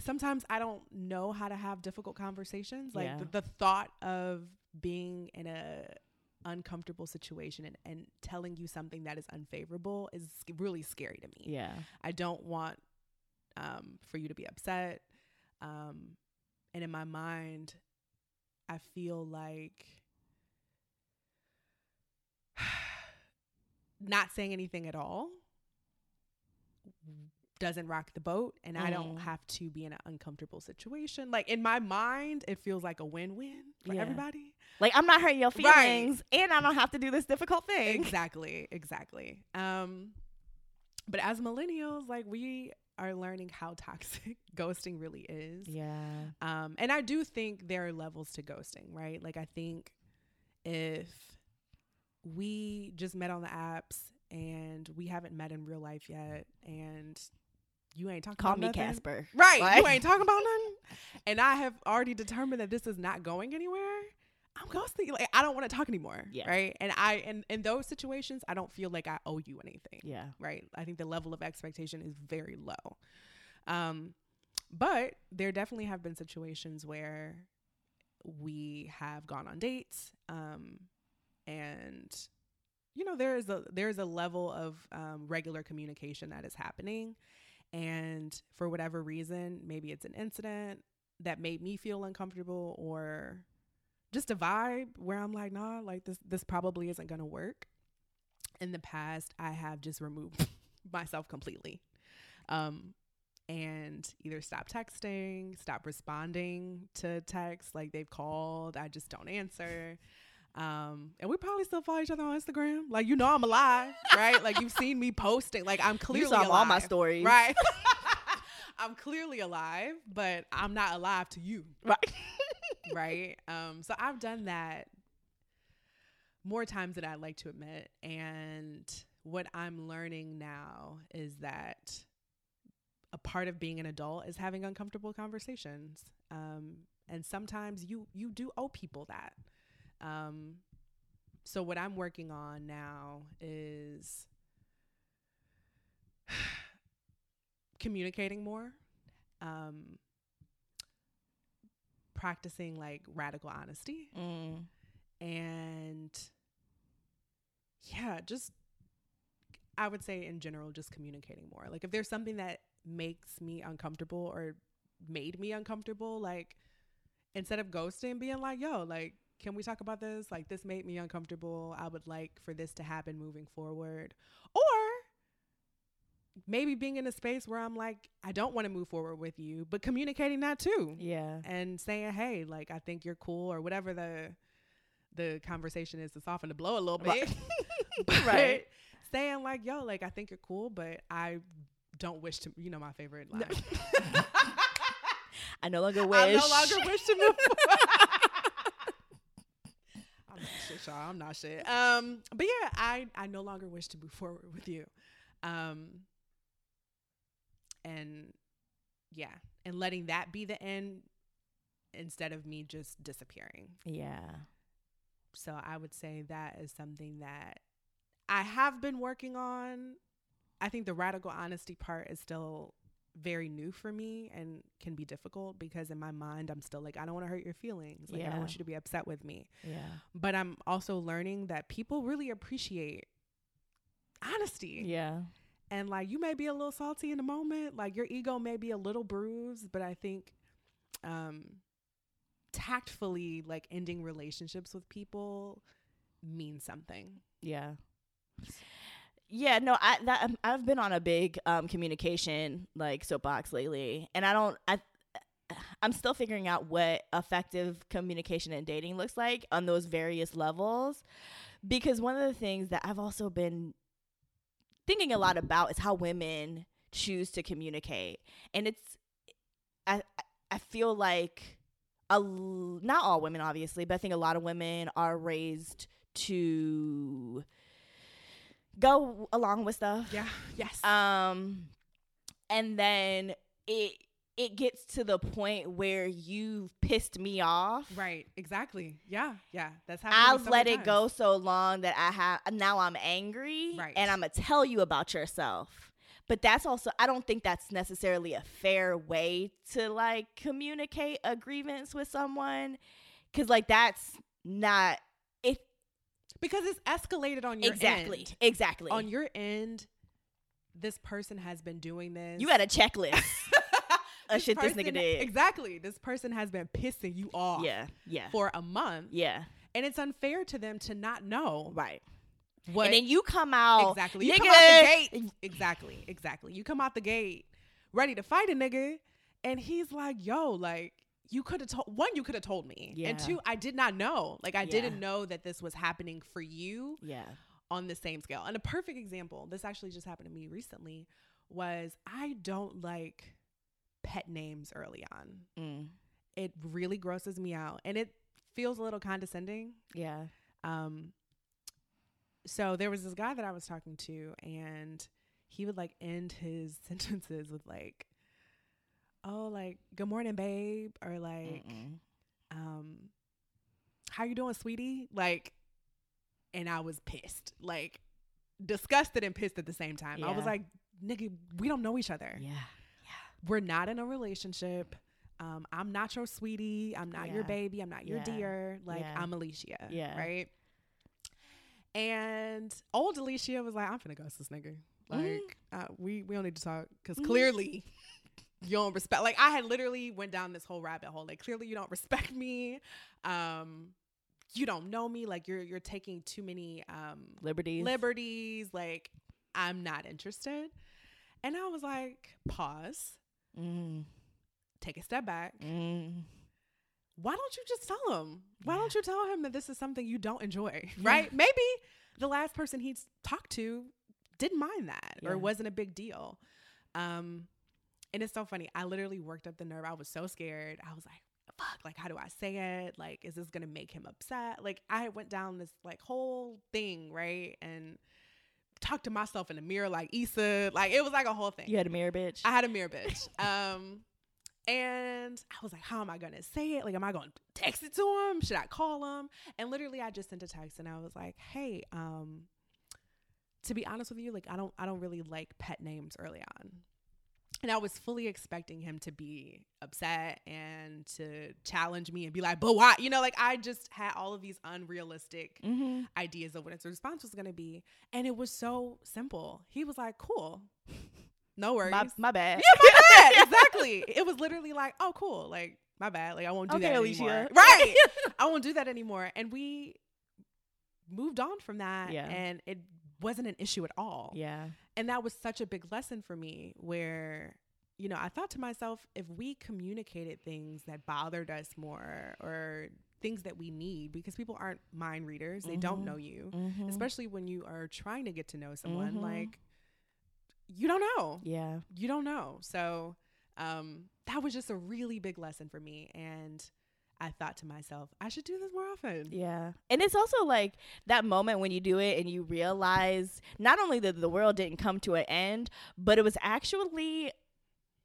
[SPEAKER 2] sometimes I don't know how to have difficult conversations. Like
[SPEAKER 1] Yeah.
[SPEAKER 2] the, the thought of being in a uncomfortable situation and, and telling you something that is unfavorable is really scary to me.
[SPEAKER 1] yeah.
[SPEAKER 2] I don't want um, for you to be upset. Um, and in my mind, I feel like not saying anything at all doesn't rock the boat and I don't
[SPEAKER 1] Mm.
[SPEAKER 2] have to be in an uncomfortable situation. Like in my mind, it feels like a win-win for
[SPEAKER 1] Yeah.
[SPEAKER 2] everybody.
[SPEAKER 1] Like I'm not hurting your
[SPEAKER 2] Right.
[SPEAKER 1] feelings, and I don't have to do this difficult thing.
[SPEAKER 2] Exactly, exactly. Um, but as millennials, like we are learning how toxic ghosting really is.
[SPEAKER 1] Yeah.
[SPEAKER 2] Um, and I do think there are levels to ghosting, right? Like I think if we just met on the apps and we haven't met in real life yet, and you ain't talking
[SPEAKER 1] Call
[SPEAKER 2] about
[SPEAKER 1] me
[SPEAKER 2] nothing,
[SPEAKER 1] Casper.
[SPEAKER 2] right?
[SPEAKER 1] Like-
[SPEAKER 2] You ain't talking about nothing, and I have already determined that this is not going anywhere. I'm ghosting. Like I don't want to talk anymore,
[SPEAKER 1] Yeah.
[SPEAKER 2] right? And I, and in those situations, I don't feel like I owe you anything
[SPEAKER 1] Yeah.
[SPEAKER 2] right? I think the level of expectation is very low. Um, but there definitely have been situations where we have gone on dates, um, and you know there is a there is a level of um, regular communication that is happening, and for whatever reason, maybe it's an incident that made me feel uncomfortable or just a vibe where I'm like, nah, like this this probably isn't gonna work. In the past, I have just removed myself completely. Um and either stop texting, stop responding to texts like they've called, I just don't answer. Um, and we probably still follow each other on Instagram. Like you know I'm alive, right? Like you've seen me posting. Like I'm clearly
[SPEAKER 1] you saw
[SPEAKER 2] alive.
[SPEAKER 1] all my stories.
[SPEAKER 2] Right. I'm clearly alive, but I'm not alive to you.
[SPEAKER 1] Right.
[SPEAKER 2] Right? Um, so I've done that more times than I'd like to admit. And what I'm learning now is that a part of being an adult is having uncomfortable conversations. Um, and sometimes you you do owe people that. Um, so what I'm working on now is communicating more. Um, practicing like radical honesty.
[SPEAKER 1] Mm.
[SPEAKER 2] and yeah just i would say in general just communicating more. Like if there's something that makes me uncomfortable or made me uncomfortable like instead of ghosting being like yo like can we talk about this? Like this made me uncomfortable. I would like for this to happen moving forward. Or maybe being in a space where I'm like, I don't want to move forward with you, but communicating that too.
[SPEAKER 1] Yeah.
[SPEAKER 2] And saying, hey, like I think you're cool or whatever the the conversation is to soften the blow a little bit.
[SPEAKER 1] Right. Right.
[SPEAKER 2] Saying like, yo, like I think you're cool, but I don't wish to you know my favorite line.
[SPEAKER 1] I no longer wish.
[SPEAKER 2] I no longer wish to move forward. I'm not shit, y'all. I'm not shit. Um, but yeah, I I no longer wish to move forward with you. Um, and yeah, and letting that be the end instead of me just disappearing.
[SPEAKER 1] Yeah.
[SPEAKER 2] So I would say that is something that I have been working on. I think the radical honesty part is still very new for me and can be difficult because in my mind I'm still like I don't want to hurt your feelings. Like I don't want you to be upset with me.
[SPEAKER 1] Yeah.
[SPEAKER 2] But I'm also learning that people really appreciate honesty.
[SPEAKER 1] Yeah.
[SPEAKER 2] And like you may be a little salty in the moment, like your ego may be a little bruised, but I think um tactfully like ending relationships with people means something.
[SPEAKER 1] Yeah. Yeah, no, I that um, I've been on a big um communication like soapbox lately, and I don't I I'm still figuring out what effective communication and dating looks like on those various levels because one of the things that I've also been thinking a lot about is how women choose to communicate. And it's I I feel like a, not all women obviously, but I think a lot of women are raised to go along with stuff.
[SPEAKER 2] Yeah. Yes.
[SPEAKER 1] Um and then it it gets to the point where you've pissed me off.
[SPEAKER 2] right. Exactly. Yeah. Yeah. That's how
[SPEAKER 1] I've
[SPEAKER 2] so
[SPEAKER 1] let it
[SPEAKER 2] times.
[SPEAKER 1] go so long that I have now I'm angry
[SPEAKER 2] Right.
[SPEAKER 1] and I'm gonna tell you about yourself. But that's also I don't think that's necessarily a fair way to like communicate a grievance with someone cuz like that's not it
[SPEAKER 2] because it's escalated on your
[SPEAKER 1] exactly.
[SPEAKER 2] end.
[SPEAKER 1] Exactly. Exactly.
[SPEAKER 2] On your end, this person has been doing this.
[SPEAKER 1] you had a checklist. Oh, of shit this nigga did.
[SPEAKER 2] Exactly. This person has been pissing you off
[SPEAKER 1] yeah. Yeah.
[SPEAKER 2] for a month.
[SPEAKER 1] Yeah.
[SPEAKER 2] And it's unfair to them to not know
[SPEAKER 1] Right.
[SPEAKER 2] what
[SPEAKER 1] and then you come out
[SPEAKER 2] exactly. You
[SPEAKER 1] nigga,
[SPEAKER 2] come out the gate. Exactly. Exactly. You come out the gate ready to fight a nigga, and he's like, "Yo, like." You could have told one. You could have told me,
[SPEAKER 1] Yeah.
[SPEAKER 2] and two, I did not know. Like I
[SPEAKER 1] Yeah.
[SPEAKER 2] didn't know that this was happening for you
[SPEAKER 1] Yeah.
[SPEAKER 2] on the same scale. And a perfect example, this actually just happened to me recently, was I don't like pet names early on.
[SPEAKER 1] Mm.
[SPEAKER 2] It really grosses me out, and it feels a little condescending.
[SPEAKER 1] Yeah.
[SPEAKER 2] Um, so there was this guy that I was talking to, and he would like end his sentences with like, "Oh, like good morning, babe," or like,
[SPEAKER 1] Mm-mm.
[SPEAKER 2] um, "How you doing, sweetie?" Like, and I was pissed, like disgusted and pissed at the same time. I was like, "Nigga, we don't know each other.
[SPEAKER 1] Yeah.
[SPEAKER 2] We're not in a relationship." Um, I'm not your sweetie. I'm not your baby. I'm not your
[SPEAKER 1] Yeah.
[SPEAKER 2] dear. Like
[SPEAKER 1] Yeah.
[SPEAKER 2] I'm Alishia.
[SPEAKER 1] Yeah.
[SPEAKER 2] Right. And old Alishia was like, I'm finna ghost this nigga. Like,
[SPEAKER 1] Mhm.
[SPEAKER 2] uh, we we don't need to talk because
[SPEAKER 1] Mhm.
[SPEAKER 2] clearly you don't respect. Like, I had literally went down this whole rabbit hole. Like, clearly you don't respect me. Um, you don't know me. Like, you're you're taking too many um
[SPEAKER 1] Liberties.
[SPEAKER 2] liberties. Like, I'm not interested. And I was like, pause,
[SPEAKER 1] Mm.
[SPEAKER 2] take a step back.
[SPEAKER 1] Mm.
[SPEAKER 2] why don't you just tell him? Why
[SPEAKER 1] Yeah.
[SPEAKER 2] don't you tell him that this is something you don't enjoy?
[SPEAKER 1] Yeah.
[SPEAKER 2] Right? Maybe the last person he talked to didn't mind that
[SPEAKER 1] Yeah.
[SPEAKER 2] or wasn't a big deal. Um, and it's so funny. I literally worked up the nerve. I was so scared. I was like, fuck, like, how do I say it? Like, is this going to make him upset? Like, I went down this like whole thing, right? And talked to myself in the mirror like Issa. Like, it was like a whole thing.
[SPEAKER 1] You had a mirror, bitch.
[SPEAKER 2] I had a mirror bitch. Um, and I was like, how am I gonna say it? Like, am I gonna text it to him? Should I call him? And literally, I just sent a text and I was like, hey, um, to be honest with you, like, I don't, I don't really like pet names early on. And I was fully expecting him to be upset and to challenge me and be like, but why? You know, like I just had all of these unrealistic
[SPEAKER 1] mm-hmm.
[SPEAKER 2] ideas of what his response was going to be. And it was so simple. He was like, cool. No worries.
[SPEAKER 1] My, my bad.
[SPEAKER 2] yeah, my bad. exactly. It was literally like, oh, cool. Like, my bad. Like, I won't do
[SPEAKER 1] Okay,
[SPEAKER 2] that
[SPEAKER 1] Alishia.
[SPEAKER 2] anymore. Right. I won't do that anymore. And we moved on from that.
[SPEAKER 1] Yeah.
[SPEAKER 2] And it wasn't an issue at all.
[SPEAKER 1] yeah.
[SPEAKER 2] And that was such a big lesson for me where you know, I thought to myself, if we communicated things that bothered us more or things that we need, because people aren't mind readers, they don't
[SPEAKER 1] Mhm.
[SPEAKER 2] know you,
[SPEAKER 1] Mhm.
[SPEAKER 2] especially when you are trying to get to know someone,
[SPEAKER 1] Mhm.
[SPEAKER 2] like, you don't know.
[SPEAKER 1] yeah.
[SPEAKER 2] You don't know. So, um, that was just a really big lesson for me. And I thought to myself, I should do this more often.
[SPEAKER 1] Yeah. And it's also like that moment when you do it and you realize not only that the world didn't come to an end, but it was actually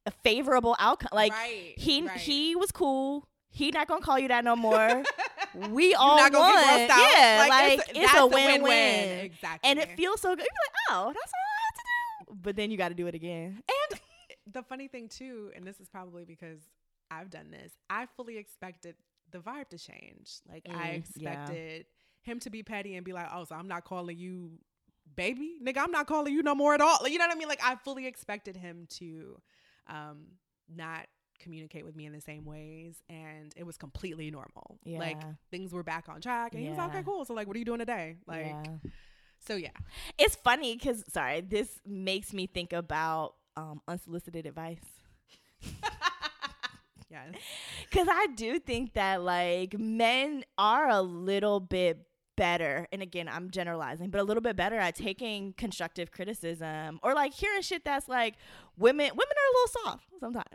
[SPEAKER 1] a favorable outcome. Like
[SPEAKER 2] right,
[SPEAKER 1] he
[SPEAKER 2] right.
[SPEAKER 1] he was cool. He not gonna call you that no more. we all
[SPEAKER 2] not
[SPEAKER 1] won. Yeah, like, it's,
[SPEAKER 2] that's
[SPEAKER 1] a win-win.
[SPEAKER 2] Exactly.
[SPEAKER 1] And it feels so good. You're like, oh, that's all I had to do. But then you got to do it again.
[SPEAKER 2] And the funny thing too, and this is probably because I've done this, I fully expected the vibe to change. Like I
[SPEAKER 1] Mm, yeah.
[SPEAKER 2] expected him to be petty and be like, "Oh, so I'm not calling you baby, nigga. I'm not calling you no more at all." Like, you know what I mean? Like I fully expected him to um not communicate with me in the same ways and it was completely normal like things were back on track and he was like,
[SPEAKER 1] Yeah.
[SPEAKER 2] okay cool so like what are you doing today like
[SPEAKER 1] yeah.
[SPEAKER 2] so yeah
[SPEAKER 1] It's funny because sorry, this makes me think about um, unsolicited advice.
[SPEAKER 2] yes
[SPEAKER 1] Because I do think that like men are a little bit better, and again, I'm generalizing, but a little bit better at taking constructive criticism or like hearing shit that's like women. Women are a little soft sometimes.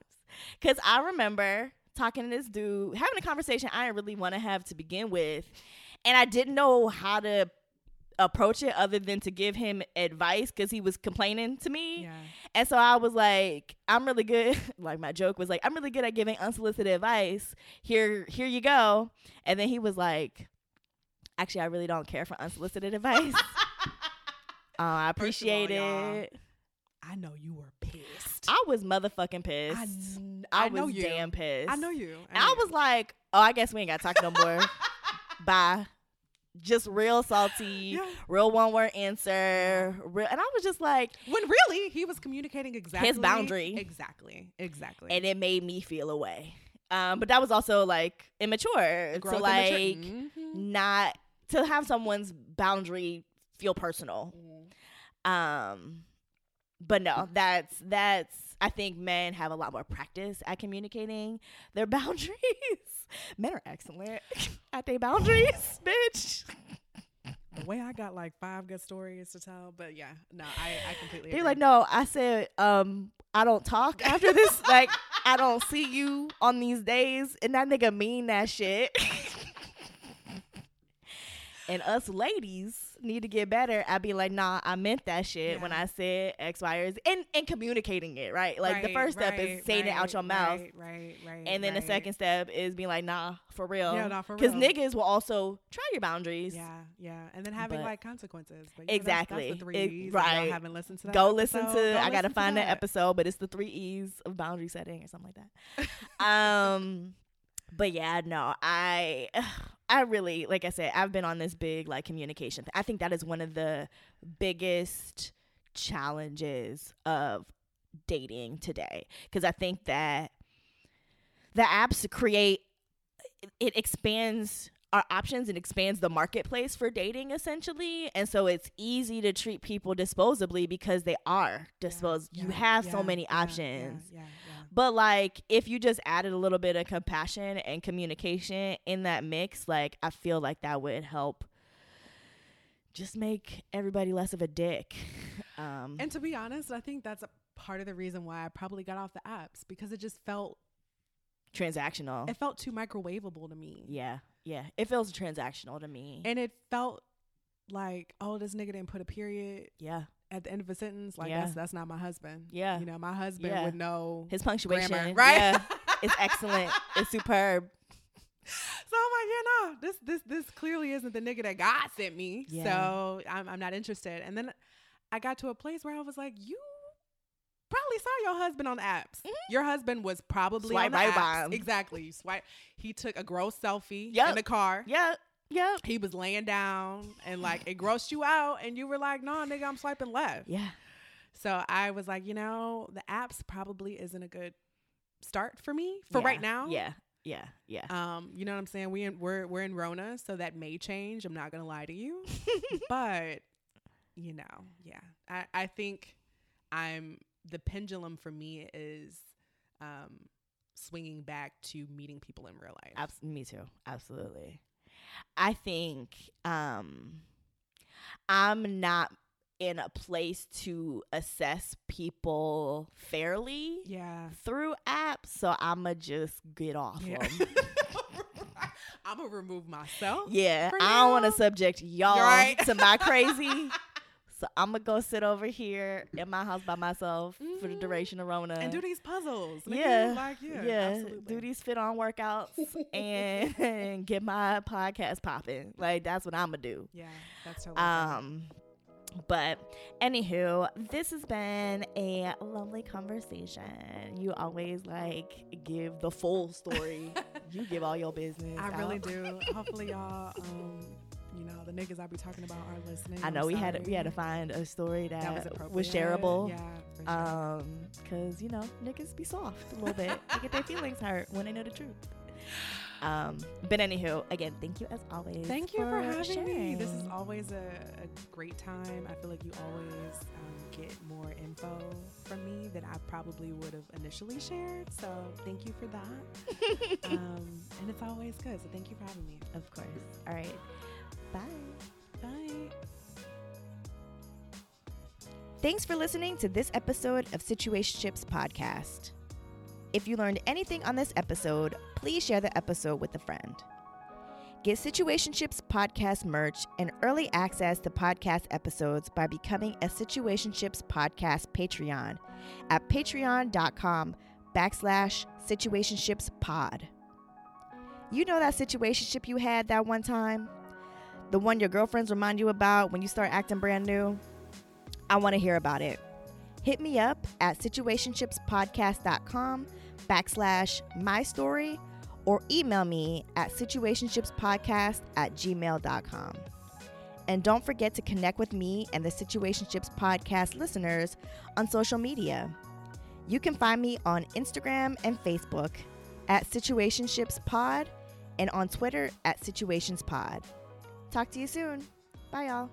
[SPEAKER 1] Because I remember talking to this dude, having a conversation I didn't really want to have to begin with, and I didn't know how to approach it other than to give him advice because he was complaining to me.
[SPEAKER 2] yeah
[SPEAKER 1] And so I was like, I'm really good. Like my joke was like, I'm really good at giving unsolicited advice. Here, here you go. And then he was like, Actually, I really don't care for unsolicited advice. uh, I
[SPEAKER 2] all,
[SPEAKER 1] appreciate
[SPEAKER 2] y'all,
[SPEAKER 1] it.
[SPEAKER 2] I know you were pissed.
[SPEAKER 1] I was motherfucking pissed.
[SPEAKER 2] I,
[SPEAKER 1] I,
[SPEAKER 2] kn- I know
[SPEAKER 1] was
[SPEAKER 2] you.
[SPEAKER 1] damn pissed.
[SPEAKER 2] I know you.
[SPEAKER 1] And I was like, Oh, I guess we ain't got to talk no more. Bye. Just real salty,
[SPEAKER 2] Yeah.
[SPEAKER 1] real one word answer. Real, and I was just like,
[SPEAKER 2] when really he was communicating exactly his
[SPEAKER 1] boundary.
[SPEAKER 2] Exactly. Exactly.
[SPEAKER 1] and it made me feel away. Um, but that was also like immature
[SPEAKER 2] Growth and
[SPEAKER 1] like.
[SPEAKER 2] Mhm.
[SPEAKER 1] not to have someone's boundary feel personal.
[SPEAKER 2] Mhm.
[SPEAKER 1] Um, but no, that's that's. I think men have a lot more practice at communicating their boundaries. men are excellent at their boundaries, bitch.
[SPEAKER 2] The way I got like five good stories to tell, but yeah, no, I, I completely.
[SPEAKER 1] They're
[SPEAKER 2] agree.
[SPEAKER 1] like, no, I said, um, I don't talk after this. like, I don't see you on these days, and that nigga mean that shit. and us ladies need to get better. I'd be like, nah, I meant that shit when I said X, Y, or Z, and and communicating it right. Like the first step is
[SPEAKER 2] right,
[SPEAKER 1] saying it out
[SPEAKER 2] right,
[SPEAKER 1] your mouth.
[SPEAKER 2] Right, right, right.
[SPEAKER 1] And then the second step is being like, nah, for real.
[SPEAKER 2] Yeah, nah, for real.
[SPEAKER 1] Because niggas will also try your boundaries.
[SPEAKER 2] Yeah, yeah, and then having
[SPEAKER 1] But-
[SPEAKER 2] like consequences. But, you know, that's-
[SPEAKER 1] Exactly.
[SPEAKER 2] That's, the three
[SPEAKER 1] It-
[SPEAKER 2] E's.
[SPEAKER 1] Right.
[SPEAKER 2] haven't listened to that.
[SPEAKER 1] go listen
[SPEAKER 2] episode,
[SPEAKER 1] to
[SPEAKER 2] go
[SPEAKER 1] I gotta
[SPEAKER 2] to
[SPEAKER 1] find that
[SPEAKER 2] that
[SPEAKER 1] episode, but it's the three E's of boundary setting or something like that. um but yeah, no, I I really like I said, I've been on this big like communication. th- I think that is one of the biggest challenges of dating today because I think that the apps create it- expands our options and expands the marketplace for dating essentially and so it's easy to treat people disposably because they are disposed you
[SPEAKER 2] yeah,
[SPEAKER 1] have so many options
[SPEAKER 2] Yeah, yeah, yeah.
[SPEAKER 1] But like if you just added a little bit of compassion and communication in that mix like i feel like that would help just make everybody less of a dick. Um
[SPEAKER 2] And to be honest, I think that's a part of the reason why I probably got off the apps because it just felt
[SPEAKER 1] transactional.
[SPEAKER 2] It felt too microwavable to me.
[SPEAKER 1] yeah yeah. It feels transactional to me.
[SPEAKER 2] And it felt like, oh, this nigga didn't put a period.
[SPEAKER 1] Yeah
[SPEAKER 2] at the end of a sentence. Like
[SPEAKER 1] Yeah.
[SPEAKER 2] that's that's not my husband.
[SPEAKER 1] Yeah.
[SPEAKER 2] You know, my husband
[SPEAKER 1] Yeah.
[SPEAKER 2] would know
[SPEAKER 1] his punctuation
[SPEAKER 2] grammar, right?
[SPEAKER 1] yeah it's excellent it's superb
[SPEAKER 2] So I'm like, yeah, no, this this this clearly isn't the nigga that God sent me.
[SPEAKER 1] Yeah.
[SPEAKER 2] So I'm I'm not interested. And then I got to a place where I was like, you probably saw your husband on the apps. Mm-hmm. Your husband was probably
[SPEAKER 1] Swipe
[SPEAKER 2] on the
[SPEAKER 1] right
[SPEAKER 2] apps.
[SPEAKER 1] by him.
[SPEAKER 2] Exactly. You swipe. He took a gross selfie
[SPEAKER 1] Yep.
[SPEAKER 2] in the car.
[SPEAKER 1] yeah yeah
[SPEAKER 2] He was laying down and like it grossed you out, and you were like, no, nigga, I'm swiping left.
[SPEAKER 1] yeah
[SPEAKER 2] So I was like, you know, the apps probably isn't a good start for me for
[SPEAKER 1] Yeah.
[SPEAKER 2] right now.
[SPEAKER 1] yeah yeah yeah
[SPEAKER 2] Um, you know what I'm saying? We in, we're we're in Rona, so that may change. I'm not gonna lie to you, but you know, yeah, I I think I'm the pendulum for me is um, swinging back to meeting people in real life.
[SPEAKER 1] Abs- me too. Absolutely. I think um, I'm not in a place to assess people fairly
[SPEAKER 2] Yeah.
[SPEAKER 1] through apps, so I'ma just get off
[SPEAKER 2] Yeah.
[SPEAKER 1] them.
[SPEAKER 2] I'm gonna remove myself.
[SPEAKER 1] yeah, I don't want to subject y'all
[SPEAKER 2] right.
[SPEAKER 1] to my crazy. So I'm gonna go sit over here in my house by myself for the
[SPEAKER 2] Mhm.
[SPEAKER 1] duration of Rona
[SPEAKER 2] And do these puzzles.
[SPEAKER 1] Yeah,
[SPEAKER 2] Like, yeah.
[SPEAKER 1] yeah,
[SPEAKER 2] absolutely.
[SPEAKER 1] do these fit on workouts and, and get my podcast popping. Like that's what I'm gonna do.
[SPEAKER 2] Yeah, that's totally.
[SPEAKER 1] Um, but anywho, this has been a lovely conversation. You always like give the full story. you give all your business.
[SPEAKER 2] I really do. Hopefully, y'all, um, the niggas I be talking about are listening.
[SPEAKER 1] I know
[SPEAKER 2] I'm
[SPEAKER 1] we had to, we had to find a story that,
[SPEAKER 2] that was
[SPEAKER 1] was, shareable.
[SPEAKER 2] Yeah, for sure.
[SPEAKER 1] Um, cause you know niggas be soft a little bit. they get their feelings hurt when they know the truth. Um, but anywho, again, thank you as always.
[SPEAKER 2] Thank you for, having me. This is always a, a great time. I feel like you always um, get more info from me than I probably would have initially shared. So thank you for that. um, and it's always good. So thank you for having me.
[SPEAKER 1] of course. All right. Bye.
[SPEAKER 2] Bye.
[SPEAKER 1] Thanks for listening to this episode of Situationships Podcast. If you learned anything on this episode, please share the episode with a friend. Get Situationships Podcast merch and early access to podcast episodes by becoming a Situationships Podcast Patreon at patreon.com backslash situationships pod. You know that situationship you had that one time? The one your girlfriends remind you about when you start acting brand new? I want to hear about it. Hit me up at situationshipspodcast.com backslash my story or email me at situationshipspodcast at gmail.com. And don't forget to connect with me and the Situationships Podcast listeners on social media. You can find me on Instagram and Facebook at Situationshipspod and on Twitter at Situationspod. Talk to you soon. Bye, y'all.